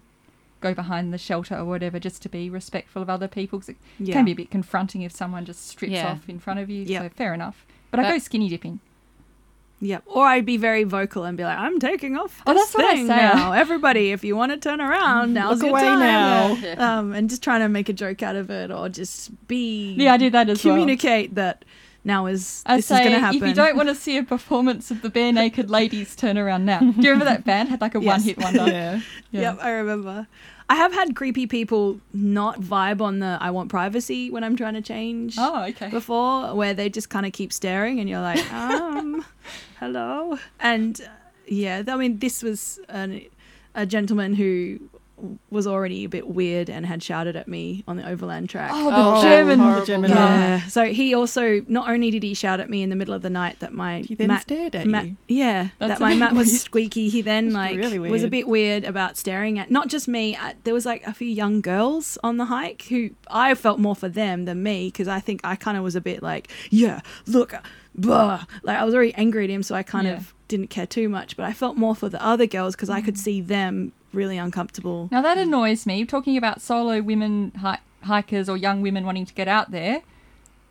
go behind the shelter or whatever just to be respectful of other people 'cause it Yeah. can be a bit confronting if someone just strips Yeah. off in front of you. Yep. So, fair enough. But, I go skinny dipping. Yep. Or I'd be very vocal and be like, I'm taking off Oh, this that's what I say. now. Everybody, if you want to turn around, now's Look your away time. now. Um, and just trying to make a joke out of it or just be Yeah, I did that as well. communicate that now is I this say, is going to happen. if you don't want to see a performance of the bare naked ladies, turn around now. Do you remember that band had like a Yes. one hit wonder? Yeah. Yeah. Yep, I remember. I have had creepy people not vibe on the I want privacy when I'm trying to change Oh, okay. before, where they just kind of keep staring and you're like, um, hello. And uh, yeah, I mean, this was an, a gentleman who was already a bit weird and had shouted at me on the overland track. Oh, the Oh, German. horrible German guy. Yeah. So he also not only did he shout at me in the middle of the night that my He then mat, stared at mat- you. yeah, That's that my bit mat was weird. squeaky. He then That's like really was a bit weird about staring at not just me. Uh, there was like a few young girls on the hike who I felt more for them than me because I think I kind of was a bit like, yeah, look, blah. Like I was already angry at him, so I kind Yeah. of didn't care too much. But I felt more for the other girls because I Mm. could see them really uncomfortable. Now that annoys me. Talking about solo women hi- hikers or young women wanting to get out there,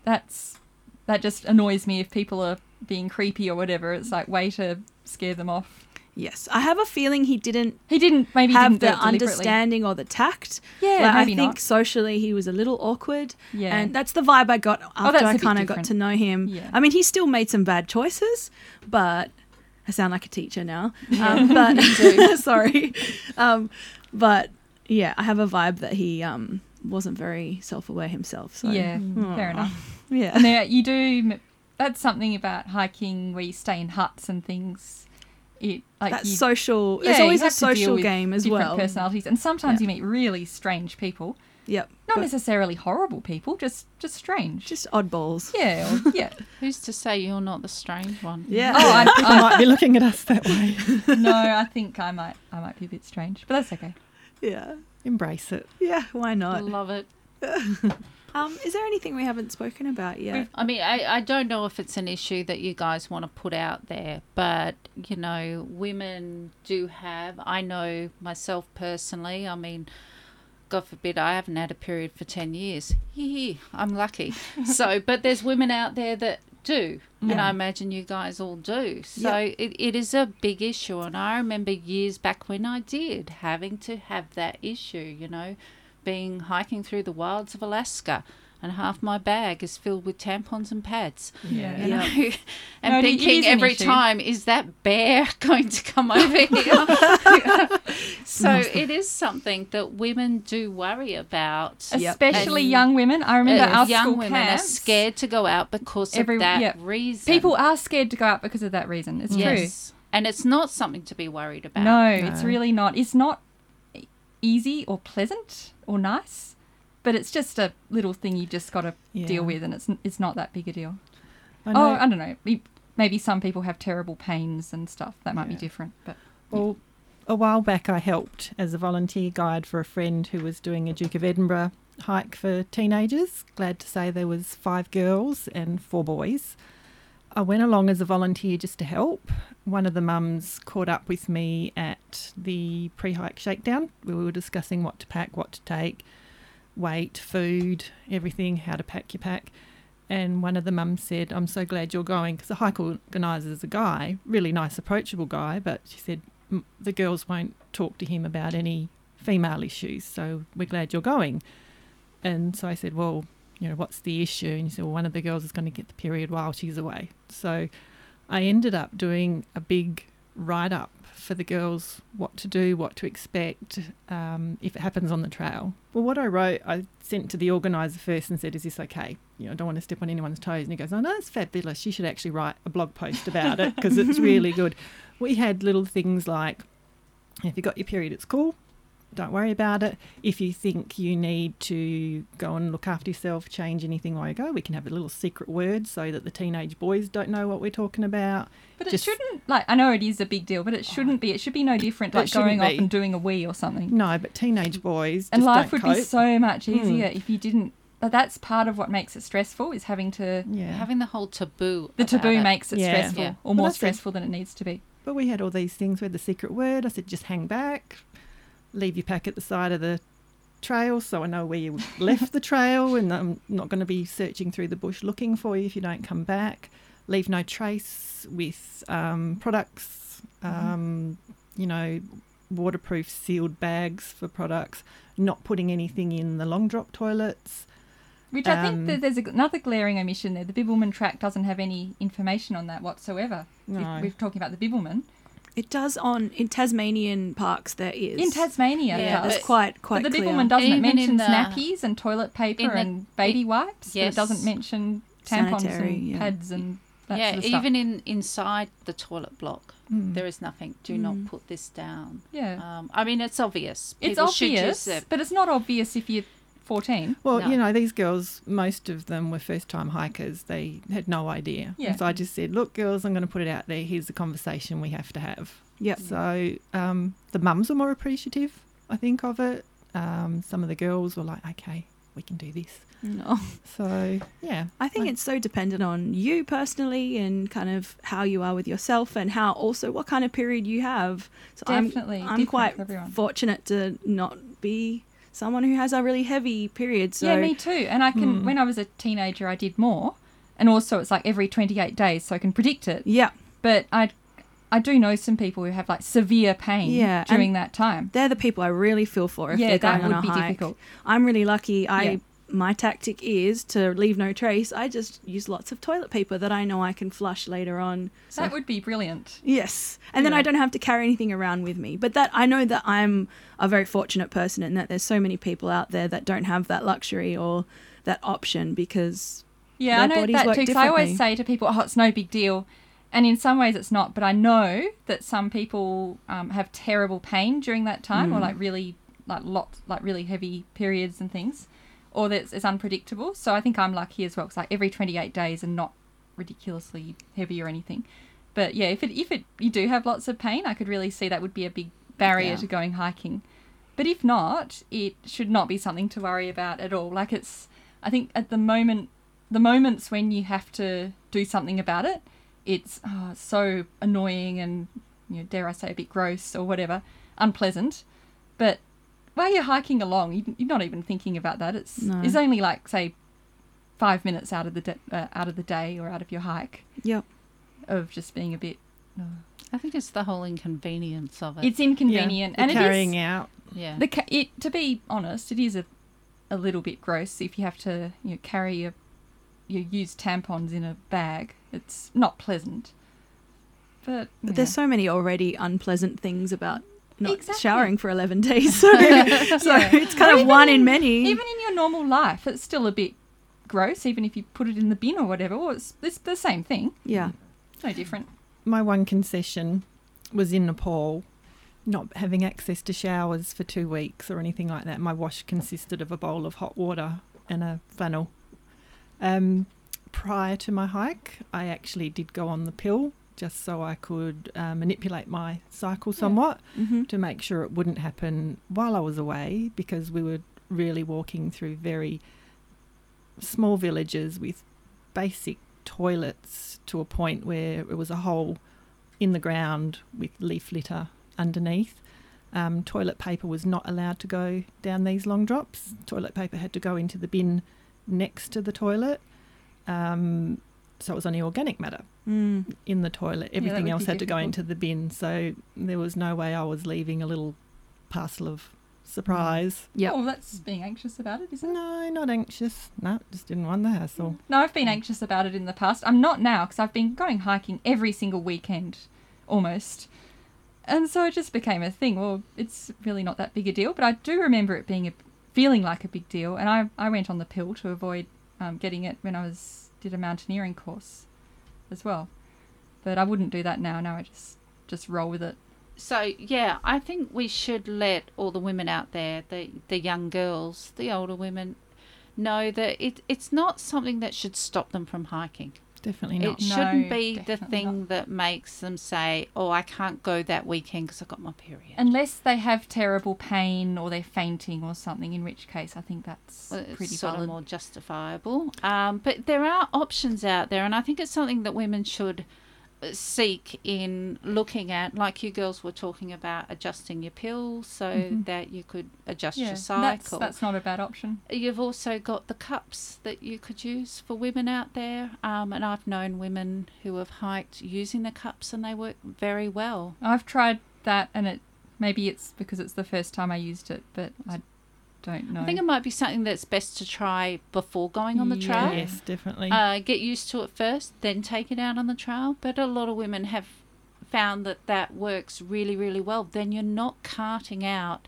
that's that just annoys me if people are being creepy or whatever. It's like way to scare them off. Yes, I have a feeling he didn't He didn't maybe have didn't the understanding or the tact. Yeah, Like, I think not. socially he was a little awkward. Yeah. And that's the vibe I got oh, after that's a I kind of got to know him. Yeah. I mean, he still made some bad choices, but I sound like a teacher now. Um, but sorry. Um, but yeah, I have a vibe that he um, wasn't very self aware himself. So yeah, fair enough. Yeah. And you do. That's something about hiking where you stay in huts and things. It like social. yeah, it's always a have to deal social game as different well. personalities, and sometimes Yeah. you meet really strange people. Yep. Not But necessarily horrible people, just just strange. just oddballs. yeah, or, yeah. Who's to say you're not the strange one? Yeah. Oh, I, People might be looking at us that way. no, I think I might I might be a bit strange, but that's okay. yeah. Embrace it. Yeah. Why I not? love it. Um, is there anything we haven't spoken about yet? I mean, I, I don't know if it's an issue that you guys want to put out there, but, you know, women do have, I know myself personally, I mean, God forbid, I haven't had a period for 10 years. I'm lucky. so, but there's women out there that do. And I imagine you guys all do. So it, it is a big issue. And I remember years back when I did having to have that issue, you know, being hiking through the wilds of Alaska and half my bag is filled with tampons and pads. Yeah. You know, and No, it- it thinking every issue. time, is that bear going to come over here? so it is something that women do worry about. Especially And, young women. I remember Uh, our young school women camps, are scared to go out because Every- of that yeah. reason. People are scared to go out because of that reason. It's yes, and it's not something to be worried about. No, it's really not. It's not e- easy or pleasant or nice, but it's just a little thing you just got to Yeah. deal with, and it's it's not that big a deal. I Oh, I don't know. Maybe some people have terrible pains and stuff. That might be different, but well, a while back I helped as a volunteer guide for a friend who was doing a Duke of Edinburgh hike for teenagers. Glad to say there was five girls and four boys. I went along as a volunteer just to help. One of the mums caught up with me at the pre-hike shakedown. where We were discussing what to pack, what to take, weight, food, everything, how to pack your pack. And one of the mums said, I'm so glad you're going because the hike organizer is a guy, really nice, approachable guy, but she said, "M- the girls won't talk to him about any female issues, so we're glad you're going. And so I said, well, you know, what's the issue? And he said, well, one of the girls is going to get the period while she's away. So I ended up doing a big write up for the girls what to do, what to expect um, if it happens on the trail. Well, what I wrote, I sent to the organiser first and said, Is this okay? You know, I don't want to step on anyone's toes. And he goes, Oh, no, it's fabulous. You should actually write a blog post about it because it's really good. We had little things like, if you got your period, it's cool don't worry about it. If you think you need to go and look after yourself, change anything while you go, we can have a little secret word so that the teenage boys don't know what we're talking about. But Just- it shouldn't, like, I know it is a big deal, but it shouldn't be. It should be no different, like going shouldn't off and doing a wee or something. No, but teenage boys and life don't would be so much Hmm. easier if you didn't. But that's part of what makes it stressful is having to. yeah. Having the whole taboo. The about taboo it. makes it Yeah. stressful, Yeah. or Well, more that's it. stressful than it needs to be. But we had all these things. We had the secret word. I said, just hang back, leave your pack at the side of the trail so I know where you left the trail and I'm not going to be searching through the bush looking for you if you don't come back. Leave no trace with um, products, um, you know, waterproof sealed bags for products, not putting anything in the long drop toilets. Which I Um, think that there's another glaring omission there. The Bibbulmun track doesn't have any information on that whatsoever. If we're talking about the Bibbulmun. It does on in Tasmanian parks. There is In Tasmania, Yeah, it Yeah, does. that's quite quite but the clear. Bibbulmun doesn't. It Even in mentions the- nappies and toilet paper the- and baby wipes. but yes. it doesn't mention tampons Sanitary, and yeah. pads and that yeah, sort of even in inside the toilet block, Mm. there is nothing. Do Mm. not put this down. yeah. Um, I mean, it's obvious. it's People should use obvious, it. but it's not obvious if you're 14. Well, No. you know, these girls, most of them were first time hikers. They had no idea. Yeah. So I just said, look, girls, I'm going to put it out there. Here's the conversation we have to have. Yep. So um, the mums were more appreciative, I think, of it. Um, some of the girls were like, okay, we can do this. No. So, yeah. I think Like- it's so dependent on you personally and kind of how you are with yourself and how also what kind of period you have. So Definitely I'm, I'm quite fortunate to not be someone who has a really heavy period. So yeah, me too. And I can, Hmm. when I was a teenager, I did more. And also, it's like every 28 days, so I can predict it. yeah, But I, I do know some people who have like severe pain Yeah, during that time. they're the people I really feel for if Yeah, they're that going on would a be hike. difficult. I'm really lucky. I Yeah. My tactic is to leave no trace. I just use lots of toilet paper that I know I can flush later on. So that would be brilliant. Yes. And then I don't have to carry anything around with me. But that I know that I'm a very fortunate person and that there's so many people out there that don't have that luxury or that option because Yeah, Their I know that too. I always say to people, "Oh, it's no big deal," and in some ways it's not. But I know that some people um, have terrible pain during that time, or Mm. like really, like lots, like really heavy periods and things, or that it's, unpredictable. So I think I'm lucky as well, because like every 28 days and not ridiculously heavy or anything. But yeah, if it if it you do have lots of pain, I could really see that would be a big barrier Yeah. to going hiking. But if not, it should not be something to worry about at all. Like it's, I think at the moment, the moments when you have to do something about it, it's oh, so annoying and you know, dare I say, a bit gross or whatever, unpleasant. But while you're hiking along, you, you're not even thinking about that. It's No. it's only like say five minutes out of the da- uh, out of the day or out of your hike Yep. of just being a bit. oh. I think it's the whole inconvenience of it. It's inconvenient, The and it carrying is out. yeah. the ca- it to be honest, it is a a little bit gross if you have to you know, carry your your used tampons in a bag. It's not pleasant. But, But yeah. there's so many already unpleasant things about not Exactly. showering for 11 days. So, so Yeah. it's kind Or of one in in- many. even in your normal life, it's still a bit gross. Even if you put it in the bin or whatever, well, it's it's the same thing. yeah. No different. My one concession was in Nepal, not having access to showers for two weeks or anything like that. My wash consisted of a bowl of hot water and a flannel. Um, prior to my hike, I actually did go on the pill just so I could uh, manipulate my cycle Yeah. somewhat hmm to make sure it wouldn't happen while I was away because we were really walking through very small villages with basic toilets to a point where it was a hole in the ground with leaf litter underneath. Um, toilet paper was not allowed to go down these long drops. Toilet paper had to go into the bin next to the toilet. Um, so it was only organic matter Mm. in the toilet. Everything would else be had to go into the bin. So there was no way I was leaving a little parcel of surprise. Yeah. Oh, that's being anxious about it, isn't it? No, not anxious. No, just didn't want the hassle. No, I've been anxious about it in the past. I'm not now because I've been going hiking every single weekend, almost. And so it just became a thing. Well, it's really not that big a deal, but I do remember it being a feeling like a big deal. And I, I went on the pill to avoid um, getting it when I was did a mountaineering course as well. But I wouldn't do that now. Now I just just roll with it. So yeah, I think we should let all the women out there, the the young girls, the older women, know that it it's not something that should stop them from hiking. Definitely It not. No, shouldn't be the thing not. that makes them say, "Oh, I can't go that weekend because I've got my period." Unless they have terrible pain or they're fainting or something, in which case I think that's Well, it's pretty sort valid. more justifiable. Um, but there are options out there, and I think it's something that women should seek in looking at, like you girls were talking about adjusting your pill so Mhm. that you could adjust yeah, your that's, cycle. that's not a bad option. You've also got the cups that you could use for women out there, um, and I've known women who have hiked using the cups, and they work very well. I've tried that, and it maybe it's because it's the first time I used it, but I don't know. I think it might be something that's best to try before going on the Yeah. trail. Yes, definitely. uh, get used to it first, then take it out on the trail. But a lot of women have found that that works really, really well. Then you're not carting out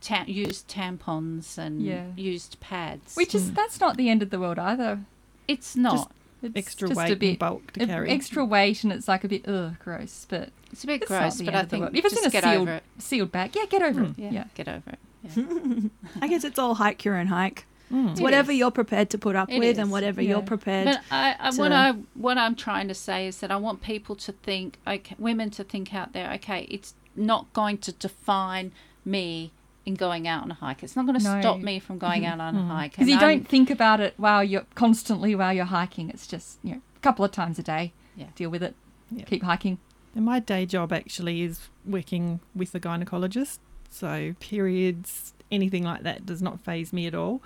ta- used tampons and Yeah. used pads. which is Mm. that's not the end of the world either. it's not. It's Extra just weight a and bit bulk to a- carry. extra weight, and it's like a bit ugh, gross. But it's a bit it's not gross, the but end I think world. if it's just in a get sealed over sealed bag, yeah, get over Mm. it. Yeah, Yeah. get over it. Yeah. I guess it's all hike your own hike. Mm. It's It whatever is. you're prepared to put up It with is. and whatever Yeah. you're prepared. But I, I, what to- I what I'm trying to say is that I want people to think, okay, women to think out there. Okay, it's not going to define me in going out on a hike. It's not going to No. stop me from going out on a Mm. hike. Because you I'm- don't think about it while you're constantly while you're hiking. It's just you know a couple of times a day. Yeah. Deal with it. Yeah. Keep hiking. And my day job actually is working with a gynecologist. So periods, anything like that does not phase me at all.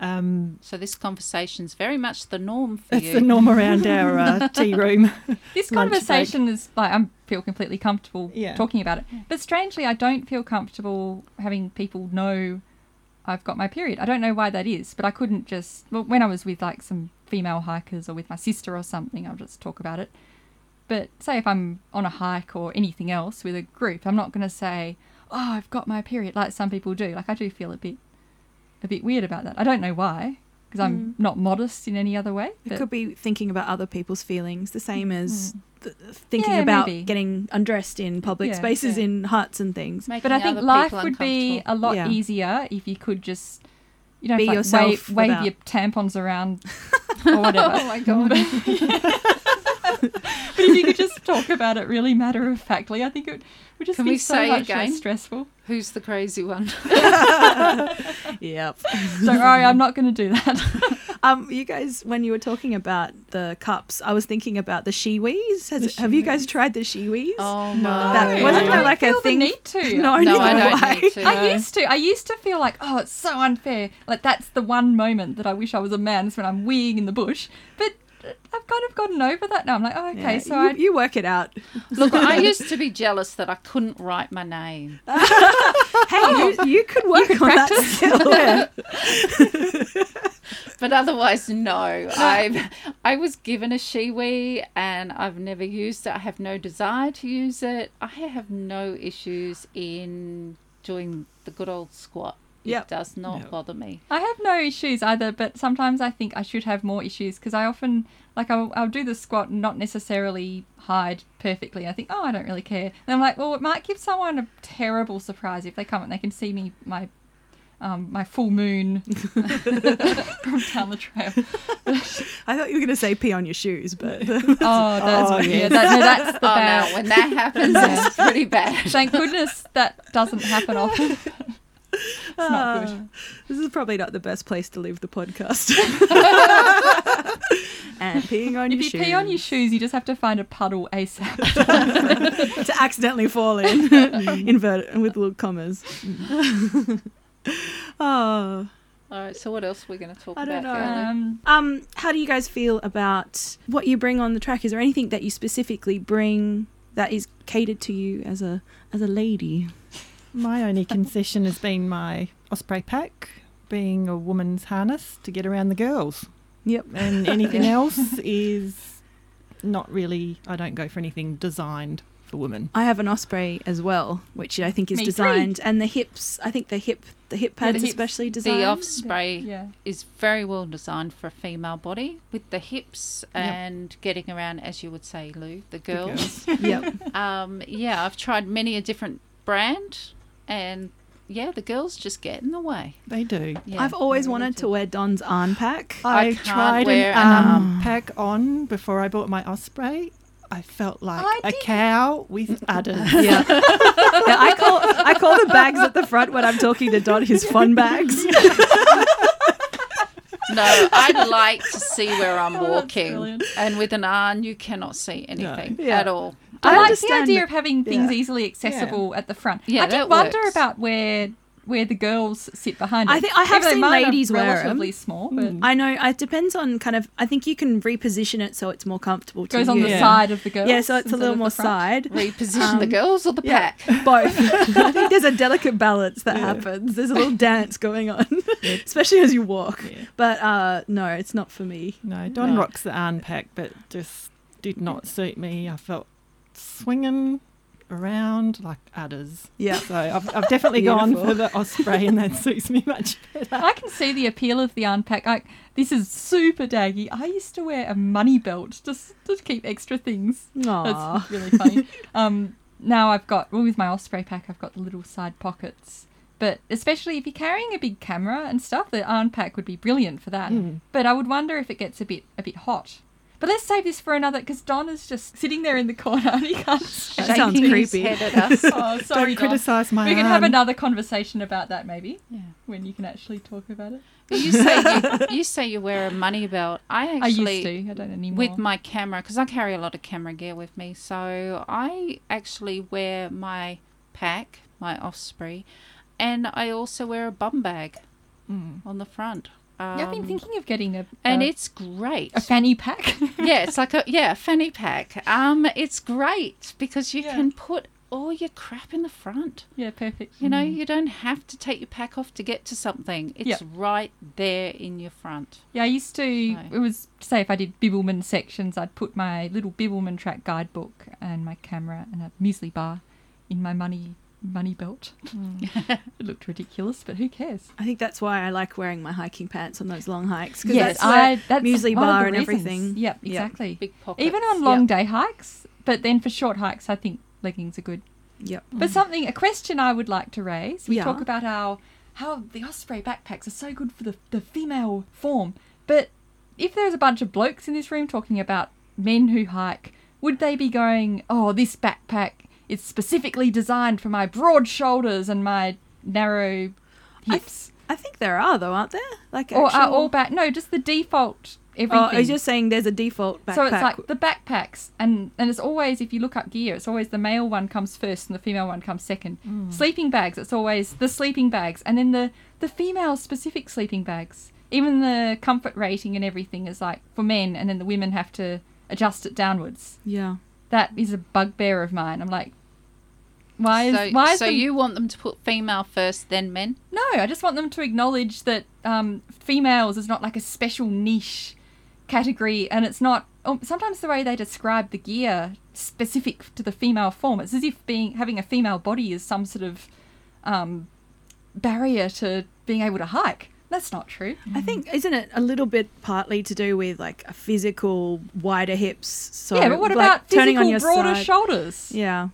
Um, So this conversation is very much the norm for it's you. It's the norm around our uh, tea room. This Lunch break. conversation is like I feel completely comfortable Yeah. talking about it, but strangely I don't feel comfortable having people know I've got my period. I don't know why that is, but I couldn't just well, when I was with like some female hikers or with my sister or something, I'll just talk about it. But say if I'm on a hike or anything else with a group, I'm not going to say, "Oh, I've got my period," like some people do. Like I do feel a bit, a bit weird about that. I don't know why, because I'm mm. not modest in any other way. it could be thinking about other people's feelings, the same as mm. th- thinking Yeah, about maybe. getting undressed in public Yeah, spaces yeah. in huts and things. Making But I think life would be a lot Yeah. easier if you could just, you know, Be like yourself wave, wave without- your tampons around or whatever. Oh my god! but if you could just talk about it really matter of factly, I think it would just Can be we so say much again? less stressful. Who's the crazy one? Yep. Don't worry, I'm not going to do that. Um, you guys, when you were talking about the cups, I was thinking about the Shewees. Has, The have you guys tried the Shewees? Oh No. my! That- No. wasn't there like a feel the thing? need to. No, No, I don't do need to. I used to. I used to feel like, oh, it's so unfair. Like that's the one moment that I wish I was a man is when I'm weeing in the bush. But I've kind of gotten over that now. I'm like, oh, okay, Yeah, so you, I, you work it out. Look, I used to be jealous that I couldn't write my name. Hey, you, oh. you could work on that skill. But otherwise, no. I've I was given a Shewee and I've never used it. I have no desire to use it. I have no issues in doing the good old squat. Yep. It does not No. bother me. I have no issues either, but sometimes I think I should have more issues because I often, like, I'll, I'll do the squat and not necessarily hide perfectly. I think, oh, I don't really care. And I'm like, well, it might give someone a terrible surprise if they come and they can see me, my. Um, my full moon from down the trail. I thought you were going to say pee on your shoes, but Oh, that's Oh, yeah. That, no, that's the Oh bad. no, when that happens, it's pretty bad. Thank goodness that doesn't happen often. It's good. Ah, this is probably not the best place to leave the podcast. and peeing on your shoes. If you pee on your shoes, you just have to find a puddle ASAP. to accidentally fall in, invert with little commas. oh, All right, so what else are we going to talk I don't about? know. Um, um, how do you guys feel about what you bring on the track? Is there anything that you specifically bring that is catered to you as a as a lady? My only concession has been my Osprey pack being a woman's harness to get around the girls. Yep. And anything else is not really, I don't go for anything designed for women. I have an osprey as well, which I think is Me too. designed, and the hips. I think the hip, the hip pad the is hips. especially designed. The Osprey Yeah. is very well designed for a female body with the hips and getting around, as you would say, Lou, the girls. Yep. um, yeah, I've tried many a different brand, and yeah, the girls just get in the way. They do. Yeah, I've always really wanted do. to wear Don's Aarn pack. I I, can't tried wear an an Aarn pack on before I bought my Osprey. I felt like I a did. cow with udders. Yeah. yeah, I call I call the bags at the front when I'm talking to Don his fun bags. No, I like to see where I'm Oh, walking, brilliant. and with an Aarn, you cannot see anything Yeah. at all. I, I like the idea of having things yeah. easily accessible at the front. Yeah, I did wonder works. about where where the girls sit behind it. I think- I have Even though seen mine are ladies wear 'em. relatively small, but I know it depends on kind of. I think you can reposition it so it's more comfortable. To goes on you. the Yeah. side of the girls. Yeah, so it's a little more side. Reposition the Um, girls or the Yeah, pack. both. I think there's a delicate balance that Yeah. happens. There's a little dance going on, especially as you walk. Yeah. But uh, no, it's not for me. No, Don No. rocks the Aarn pack, but just did not suit me. I felt swinging around like udders. Yeah. So I've, I've definitely gone for the Osprey, and that suits me much better. I can see the appeal of the Aarn pack. I, this is super daggy. I used to wear a money belt just to keep extra things. Aww. That's really funny. um, now I've got, well, with my Osprey pack, I've got the little side pockets. But especially if you're carrying a big camera and stuff, the Aarn pack would be brilliant for that. Mm. But I would wonder if it gets a bit a bit hot. But let's save this for another because Don is just sitting there in the corner and he can't. That sounds Shaking his creepy. head at us. oh, sorry, Don't criticise my We can arm. have another conversation about that maybe Yeah. when you can actually talk about it. You say you, you say you wear a money belt. I I actually used to. I don't anymore. with my camera because I carry a lot of camera gear with me. So I actually wear my pack, my Osprey, and I also wear a bum bag Mm. on the front. Um, yeah, I've been thinking of getting a and a, it's great. a fanny pack. yeah, it's like a yeah a fanny pack. Um, it's great because you Yeah. can put all your crap in the front. yeah, perfect. You know, you don't have to take your pack off to get to something. It's Yep. right there in your front. Yeah, I used to. No. It was say if I did Bibbulmun sections, I'd put my little Bibbulmun track guidebook and my camera and a muesli bar in my money money belt. Mm. it looked ridiculous, but who cares? I think that's why I like wearing my hiking pants on those long hikes. 'cause Yes, that's I that's muesli one bar and reasons. everything. Yep, Yep. exactly. Big pockets. Even on long day hikes, but then for short hikes, I think leggings are good. Yep. But mm. something, a question I would like to raise. We Yeah. talk about how how the Osprey backpacks are so good for the the female form, but if there's a bunch of blokes in this room talking about men who hike, would they be going, "Oh, this backpack is specifically designed for my broad shoulders and my narrow hips"? I think there are though, aren't there? Like or uh, are all back? No, just the default everything. Oh, I was just saying there's a default backpack. So it's like the backpacks, and and it's always if you look up gear, it's always the male one comes first and the female one comes second. Mm. Sleeping bags, it's always the sleeping bags, and then the the female specific sleeping bags. Even the comfort rating and everything is like for men, and then the women have to adjust it downwards. yeah. That is a bugbear of mine. I'm like, why is so, why is so the- you want them to put female first, then men? no, I just want them to acknowledge that um, females is not like a special niche category, and it's not. Oh, sometimes the way they describe the gear specific to the female form, it's as if being having a female body is some sort of um, barrier to being able to hike. That's not true. I think isn't it a little bit partly to do with like a physical wider hips? So yeah, but what like, about turning on your broader side? shoulders? Yeah,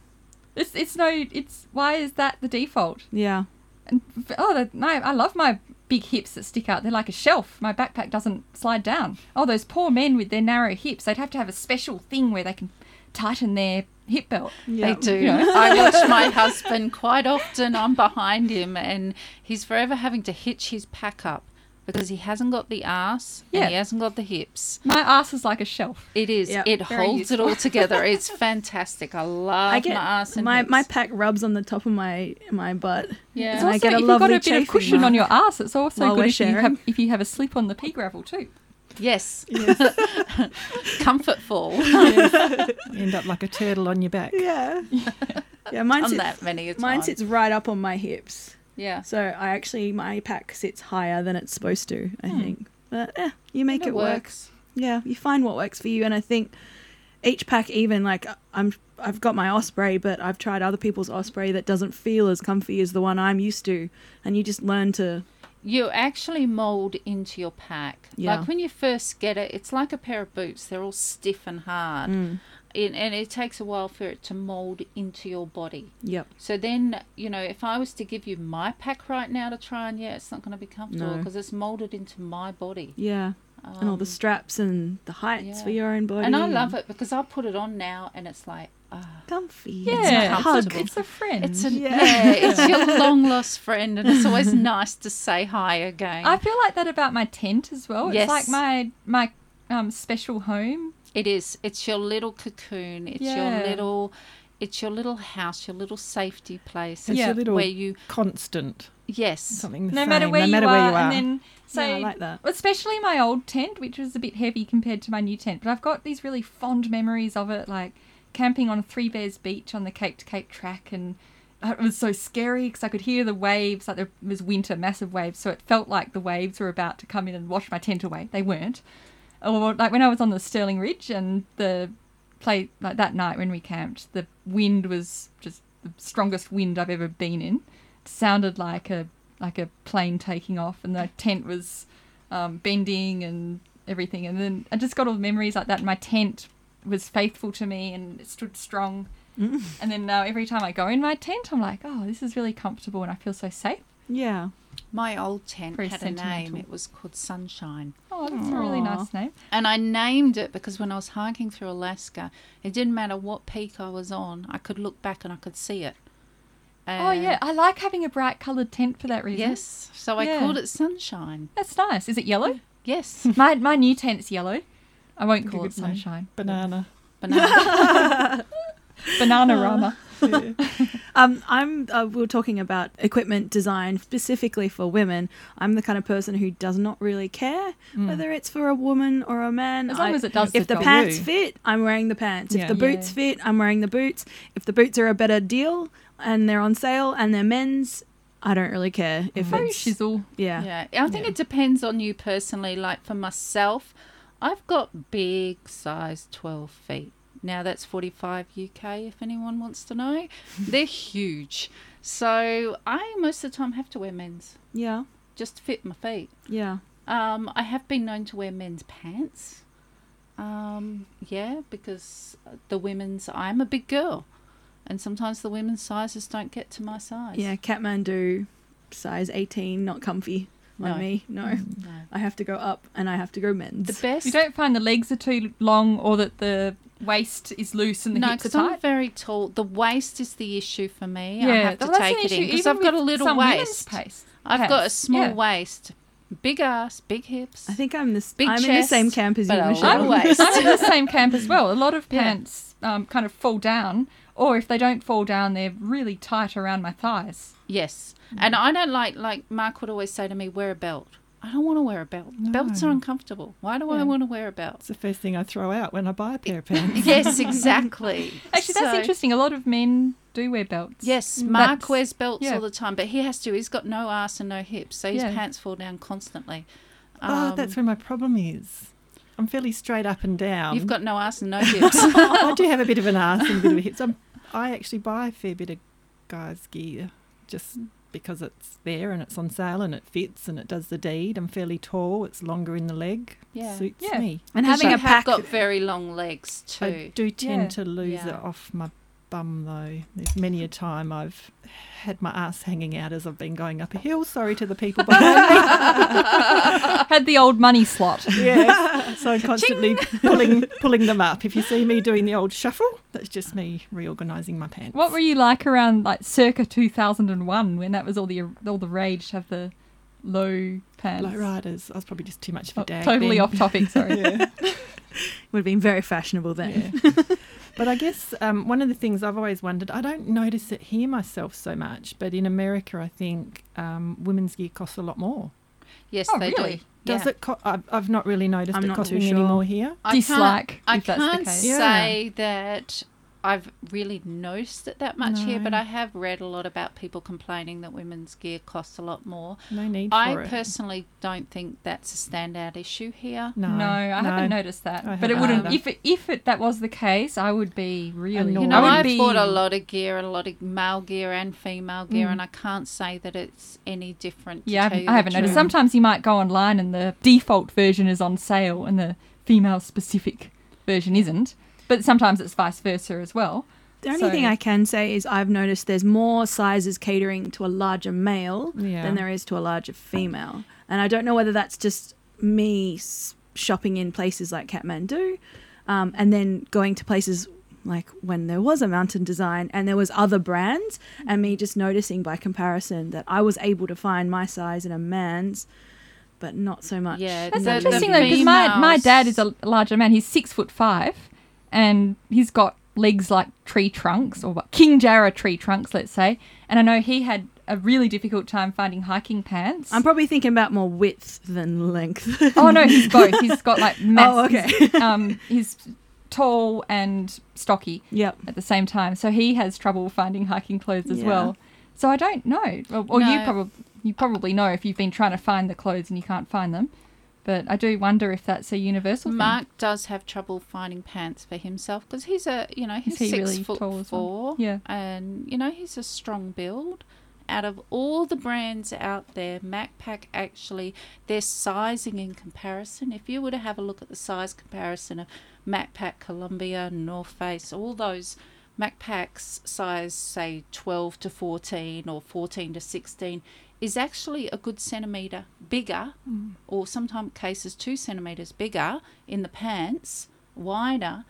It's it's no. It's why is that the default? yeah. And oh, the, no, I love my big hips that stick out. They're like a shelf. My backpack doesn't slide down. Oh, those poor men with their narrow hips. They'd have to have a special thing where they can tighten their hip belt. Yeah. They do. You know? I watch my husband quite often. I'm behind him, and he's forever having to hitch his pack up because he hasn't got the ass Yeah. and he hasn't got the hips. My ass is like a shelf. It is. Yep. it Very holds it all together. It's fantastic. I love I get my ass and my hips. my pack rubs on the top of my my butt. yeah. It's And I get a if you've got lovely a bit of chafing cushion on your ass, it's also while good we're if you have if you have a slip on the pea gravel too. yes. Comfort fall. End up like a turtle on your back. Yeah. Yeah, mine sits, that many a time. mine sits right up on my hips. Yeah. So I actually my pack sits higher than it's supposed to. I Hmm. think, but yeah, you make And it, work. works. Yeah, you find what works for you, and I think each pack, even like I'm, I've got my Osprey, but I've tried other people's Osprey that doesn't feel as comfy as the one I'm used to, and you just learn to. You actually mold into your pack. Yeah. Like when you first get it, it's like a pair of boots. They're all stiff and hard. Mm, It, and it takes a while for it to mold into your body. yep. So then, you know, if I was to give you my pack right now to try and, yeah, it's not going to be comfortable No. because it's molded into my body. Yeah, and all the Um, straps and the heights yeah. for your own body. And I love it because I put it on now and it's like, ah. Comfy. Yeah, It's a hug. It's a friend. It's a, Yeah. yeah. it's your long lost friend, and it's always nice to say hi again. I feel like that about my tent as well. Yes. It's like my my um, special home. It is. It's your little cocoon. It's Yeah. your little. It's your little house, your little safety place. It's Yeah. a little where you constant, yes, something the No same, matter where, no you, matter are, where you are. and then say yeah, I like that. especially my old tent, which was a bit heavy compared to my new tent. But I've got these really fond memories of it, like camping on Three Bears Beach on the Cape to Cape track, and it was so scary because I could hear the waves. Like there was winter, massive waves, so it felt like the waves were about to come in and wash my tent away. They weren't. Or like when I was on the Stirling Ridge and the play like that night when we camped, the wind was just the strongest wind I've ever been in. It sounded like a like a plane taking off, and the tent was um, bending and everything. And then I just got all the memories like that. My tent was faithful to me and it stood strong. And then now every time I go in my tent, I'm like, oh, this is really comfortable and I feel so safe. Yeah. my old tent Very had a name. It was called Sunshine, Oh, that's a really nice name. and I named it because when I was hiking through Alaska, it didn't matter what peak I was on. I could look back and I could see it. oh, yeah. I like having a bright coloured tent for that reason. Yes. So I Yeah. called it Sunshine. That's nice. Is it yellow? Yes. my, my new tent's yellow. I won't call Good it name. sunshine. banana. Banana. Bananarama. Um, I'm. Uh, we are talking about equipment design specifically for women. I'm the kind of person who does not really care whether it's for a woman or a man. Mm. As long I- as it does If the pants you. fit, I'm wearing the pants. If the boots Yeah. fit, I'm wearing the boots. If the boots are a better deal and they're on sale and they're men's, I don't really care if Oh, it's shizzle. yeah. Yeah, I think Yeah. it depends on you personally. Like for myself, I've got big size 12 feet. Now that's 45 UK if anyone wants to know. They're huge. So I most of the time have to wear men's Yeah. just to fit my feet. Yeah. Um, I have been known to wear men's pants. Um, yeah, because the women's, I'm a big girl. And sometimes the women's sizes don't get to my size. Yeah. Kathmandu, size 18, not comfy on No. me. No. No. I have to go up and I have to go men's. The best You don't find the legs are too long or that the waist is loose and the No, hips are because I'm very tall. The waist is the issue for me. I have to well, that's an take it in because I've got a little waist. pace- I've got a small Yeah. waist, big ass, big hips. I think I'm this. Big I'm in the same camp as you, Michelle. little waist. I'm in the same camp as well. A lot of Yeah. pants um, kind of fall down, or if they don't fall down, they're really tight around my thighs. Yes, and I don't like like Mark would always say to me, wear a belt. I don't want to wear a belt. Belts are uncomfortable. Why do I want to wear a belt? It's the first thing I throw out when I buy a pair of pants. yes, exactly. Actually, that's So- interesting. A lot of men do wear belts. Yes, Mm, Mark that's- wears belts yeah. all the time, but he has to. He's got no ass and no hips, so his Yeah. pants fall down constantly. oh, Um, that's where my problem is. I'm fairly straight up and down. You've got no ass and no hips. I do have a bit of an ass and a bit of a hips. I'm, I actually buy a fair bit of guys' gear just because it's there and it's on sale and it fits and it does the deed. I'm fairly tall. It's longer in the leg. Yeah. Suits Yeah. me. And Because having you a have pack. got very long legs too. I do tend Yeah. to lose Yeah. it off my bum though. There's many a time I've had my ass hanging out as I've been going up a hill. Sorry to the people behind me. Had the old money slot. yes. So I'm constantly pulling pulling them up. If you see me doing the old shuffle, that's just me reorganising my pants. What were you like around like circa 2001 when that was all the all the rage to have the low pants? Low riders. I was probably just too much of a Oh, dag. totally then. off topic. Sorry. Yeah. Would have been very fashionable then. Yeah. But I guess um, one of the things I've always wondered, I don't notice it here myself so much, but in America, I think um, women's gear costs a lot more. Yes, Oh, they really? do. Does Yeah. it? Co- I've, I've not really noticed I'm it not costing too any sure. more here. I can't- Dislike, I if that's the can't case. Yeah. say that I've really noticed it that much here, but I have read a lot about people complaining that women's gear costs a lot more. No need for I it. personally don't think that's a standout issue here. no, No, I no. haven't noticed that. I but it wouldn't. either. If it, if it, that was the case, I would be really. Annoyed. You know, I would I've be, bought a lot of gear, a lot of male gear and female gear, Mm. and I can't say that it's any different. Yeah, I tell haven't, you I haven't noticed. truth. Sometimes you might go online and the default version is on sale and the female specific version isn't. But sometimes it's vice versa as well. The only So- thing I can say is I've noticed there's more sizes catering to a larger male Yeah. than there is to a larger female. And I don't know whether that's just me shopping in places like Kathmandu um, and then going to places like when there was a mountain design and there was other brands and me just noticing by comparison that I was able to find my size in a man's but not so much. Yeah, That's The- the interesting though, because my, my dad is a larger man. He's six foot five, and he's got legs like tree trunks or King Jarrah tree trunks, let's say. And I know he had a really difficult time finding hiking pants. I'm probably thinking about more width than length. oh no, he's both. He's got like mass. Oh, okay. he's, um, he's tall and stocky yep. at the same time, so he has trouble finding hiking clothes as Yeah. well. So I don't know, or, or you probably you probably know if you've been trying to find the clothes and you can't find them. But I do wonder if that's a universal thing. Mark does have trouble finding pants for himself because he's a you know he's he six really foot tall four, Yeah. and you know he's a strong build. Out of all the brands out there, Macpac actually their sizing in comparison. If you were to have a look at the size comparison of Macpac, Columbia, North Face, all those Macpac's size say twelve to fourteen or fourteen to sixteen is actually a good centimetre bigger, or sometimes cases two centimetres bigger in the pants, wider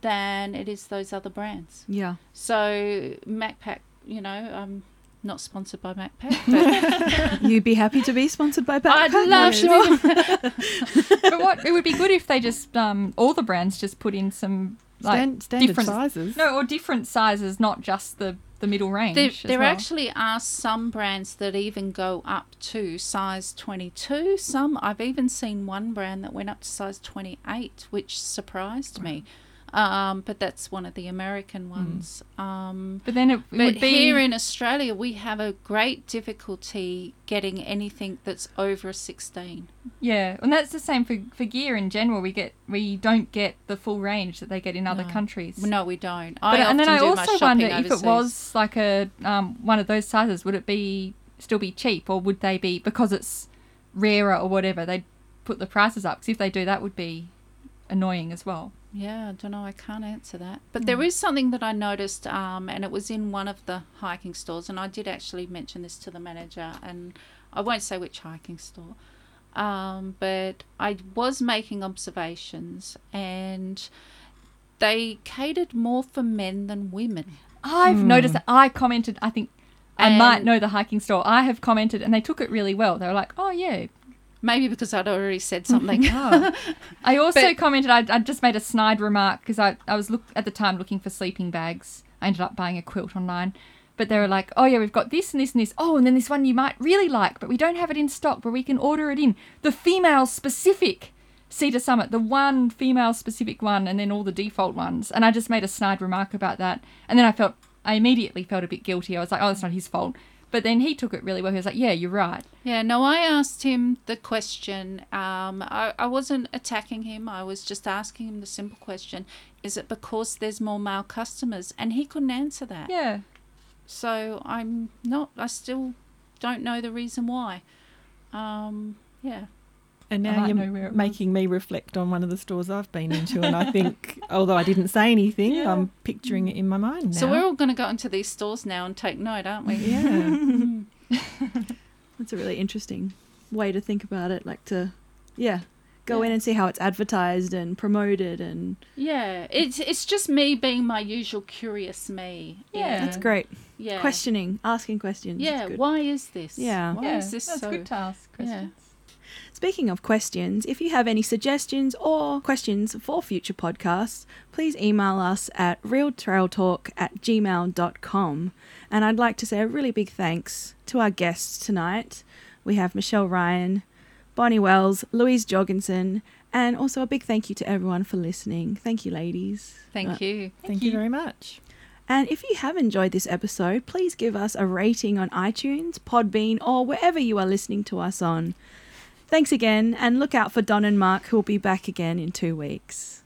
than it is those other brands. Yeah. So Macpac, you know, I'm not sponsored by Macpac, You'd be happy to be sponsored by Macpac. I'd Backpack? love Sure. to. but what it would be good if they just um all the brands just put in some like Stan- standard different sizes. no or different sizes, not just the the middle range. There, there well. actually are some brands that even go up to size 22. Some I've even seen one brand that went up to size 28, which surprised me. Um, but that's one of the American ones. Um, But then it, it but would be here in Australia, we have a great difficulty getting anything that's over a 16. yeah, and that's the same for for gear in general. We get we don't get the full range that they get in other No. countries. No, we don't. But, I and then I also wonder if it was like a um, one of those sizes, would it be still be cheap, or would they be because it's rarer or whatever? They'd put the prices up. Because if they do, that would be annoying as well. Yeah, I don't know. I can't answer that. Hmm. But there is something that I noticed, um, and it was in one of the hiking stores, and I did actually mention this to the manager, and I won't say which hiking store, um, but I was making observations, and they catered more for men than women. I've noticed that I commented. I think I And- might know the hiking store. I have commented, and they took it really well. They were like, "Oh yeah." Maybe because I'd already said something. Oh. I also But- commented. I, I just made a snide remark because I I was look at the time looking for sleeping bags. I ended up buying a quilt online. But they were like, oh yeah, we've got this and this and this. Oh, and then this one you might really like, but we don't have it in stock, but we can order it in. The female specific Sea to Summit, the one female specific one, and then all the default ones. And I just made a snide remark about that. And then I felt, I immediately felt a bit guilty. I was like, oh, that's not his fault. But then he took it really well. He was like, yeah, you're right. Yeah, no, I asked him the question. Um, I, I wasn't attacking him. I was just asking him the simple question Is it because there's more male customers? And he couldn't answer that. Yeah. So I'm not, I still don't know the reason why. Um, yeah. And now you're know where making me reflect on one of the stores I've been into, and I think, although I didn't say anything, Yeah. I'm picturing it in my mind now. So we're all going to go into these stores now and take note, aren't we? yeah. That's a really interesting way to think about it. Like to, yeah, go in and see how it's advertised and promoted, and Yeah, it's it's just me being my usual curious me. Yeah. that's great. Yeah. Questioning, asking questions. Yeah. Good. Why is this? Yeah. Why yeah, is this that's so? good to ask questions. Speaking of questions, if you have any suggestions or questions for future podcasts, please email us at realtrailtalk at gmail.com. And I'd like to say a really big thanks to our guests tonight. We have Michelle Ryan, Bonnie Wells, Louise Jorgensen, and also a big thank you to everyone for listening. Thank you, ladies. Thank uh, you. Thank, thank you very much. And if you have enjoyed this episode, please give us a rating on iTunes, Podbean, or wherever you are listening to us on. Thanks again, and look out for Don and Mark, who will be back again in two weeks.